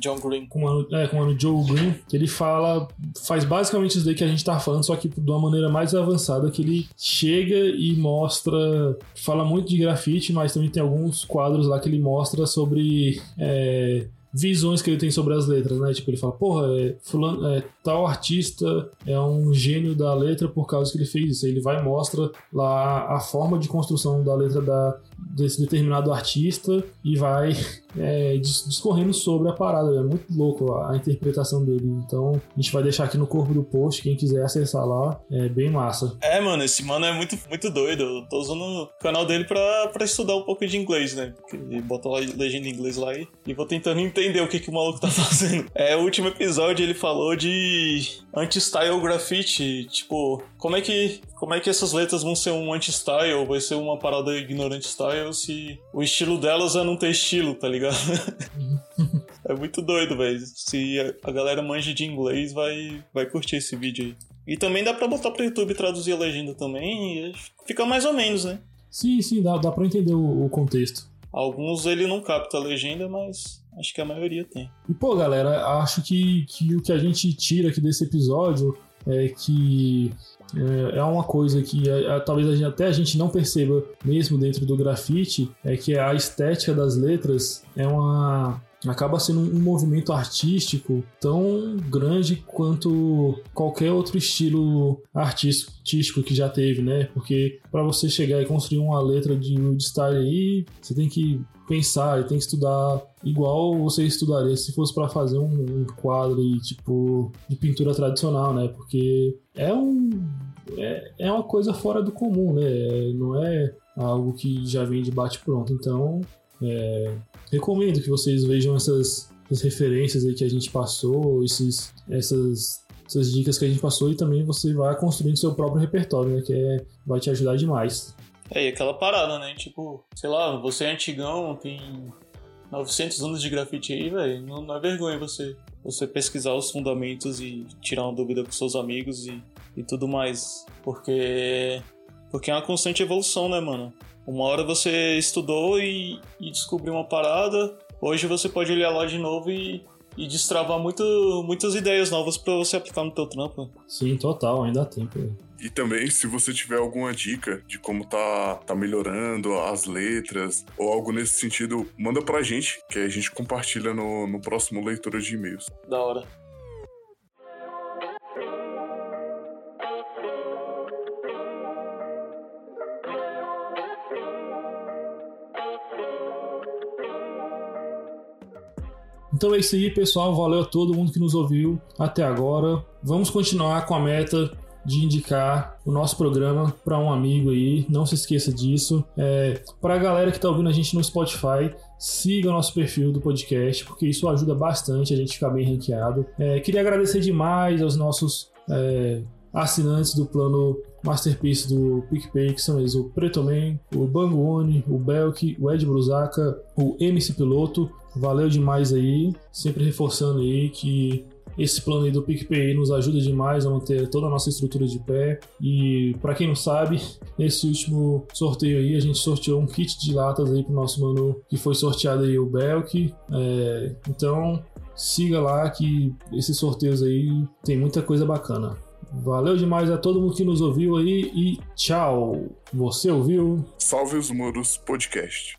John Green. Com o mano, é, com o mano Joe Green, que ele fala, faz basicamente isso daí que a gente tá falando, só que de uma maneira mais avançada, que ele chega e mostra. Fala muito de grafite, mas também tem alguns quadros lá que ele mostra sobre. É, visões que ele tem sobre as letras, né? Tipo, ele fala, porra, é, fulano, é, tal artista é um gênio da letra por causa que ele fez isso. Aí ele vai e mostra lá a forma de construção da letra da, desse determinado artista e vai é, discorrendo sobre a parada. É muito louco a, interpretação dele. Então a gente vai deixar aqui no corpo do post, quem quiser acessar lá, é bem massa. É, mano, esse mano é muito, muito doido. Eu tô usando o canal dele pra, pra estudar um pouco de inglês, né? Porque bota lá legenda em inglês lá e, e vou tentando entender o que, que o maluco tá fazendo. É, o último episódio ele falou de anti-style graffiti. Tipo, como é que como é que essas letras vão ser um anti-style, vai ser uma parada ignorante style se o estilo delas é não ter estilo, tá ligado? é muito doido, velho. Se a galera manja de inglês, vai, vai curtir esse vídeo aí. E também dá pra botar pro YouTube traduzir a legenda também e fica mais ou menos, né? Sim, sim, dá, dá pra entender o, o contexto. Alguns ele não capta a legenda, mas acho que a maioria tem. E pô, galera, acho que, que o que a gente tira aqui desse episódio é que é, é uma coisa que é, é, talvez a gente, até a gente não perceba mesmo dentro do grafite, é que a estética das letras é uma acaba sendo um movimento artístico tão grande quanto qualquer outro estilo artístico que já teve, né? Porque para você chegar e construir uma letra de woodstyle aí, você tem que pensar e tem que estudar igual você estudaria se fosse para fazer um, um quadro aí, tipo de pintura tradicional, né? Porque é um é, é uma coisa fora do comum, né? Não é algo que já vem de bate pronto. Então, é, recomendo que vocês vejam essas, essas, referências aí que a gente passou, esses, essas, essas dicas que a gente passou e também você vai construindo seu próprio repertório, né? Que é, vai te ajudar demais. É, e aquela parada, né? Tipo, sei lá, você é antigão, tem 900 anos de grafite aí, velho. Não, não, é vergonha você, você pesquisar os fundamentos e tirar uma dúvida com seus amigos e, e tudo mais. Porque, porque é uma constante evolução, né, mano? Uma hora você estudou e, e descobriu uma parada, hoje você pode olhar lá de novo e, e destravar muito, muitas ideias novas para você aplicar no teu trampo. Sim, total, ainda há tempo. E também, se você tiver alguma dica de como tá, tá melhorando as letras ou algo nesse sentido, manda pra gente, que a gente compartilha no, no próximo leitura de e-mails. Da hora. Então é isso aí, pessoal. Valeu a todo mundo que nos ouviu até agora. Vamos continuar com a meta de indicar o nosso programa para um amigo aí. Não se esqueça disso. É, para a galera que está ouvindo a gente no Spotify, siga o nosso perfil do podcast, porque isso ajuda bastante a gente ficar bem ranqueado. É, queria agradecer demais aos nossos é, assinantes do plano Masterpiece do PicPay, que são eles o Pretoman, o Banguone, o Belk, o Ed Brusaca, o MC Piloto. Valeu demais aí, sempre reforçando aí que esse plano aí do PicPay nos ajuda demais a manter toda a nossa estrutura de pé. E para quem não sabe, nesse último sorteio aí a gente sorteou um kit de latas aí pro nosso mano que foi sorteado aí o Belk. É, então siga lá que esses sorteios aí tem muita coisa bacana. Valeu demais a todo mundo que nos ouviu aí e tchau. Você ouviu? Salve os Muros Podcast.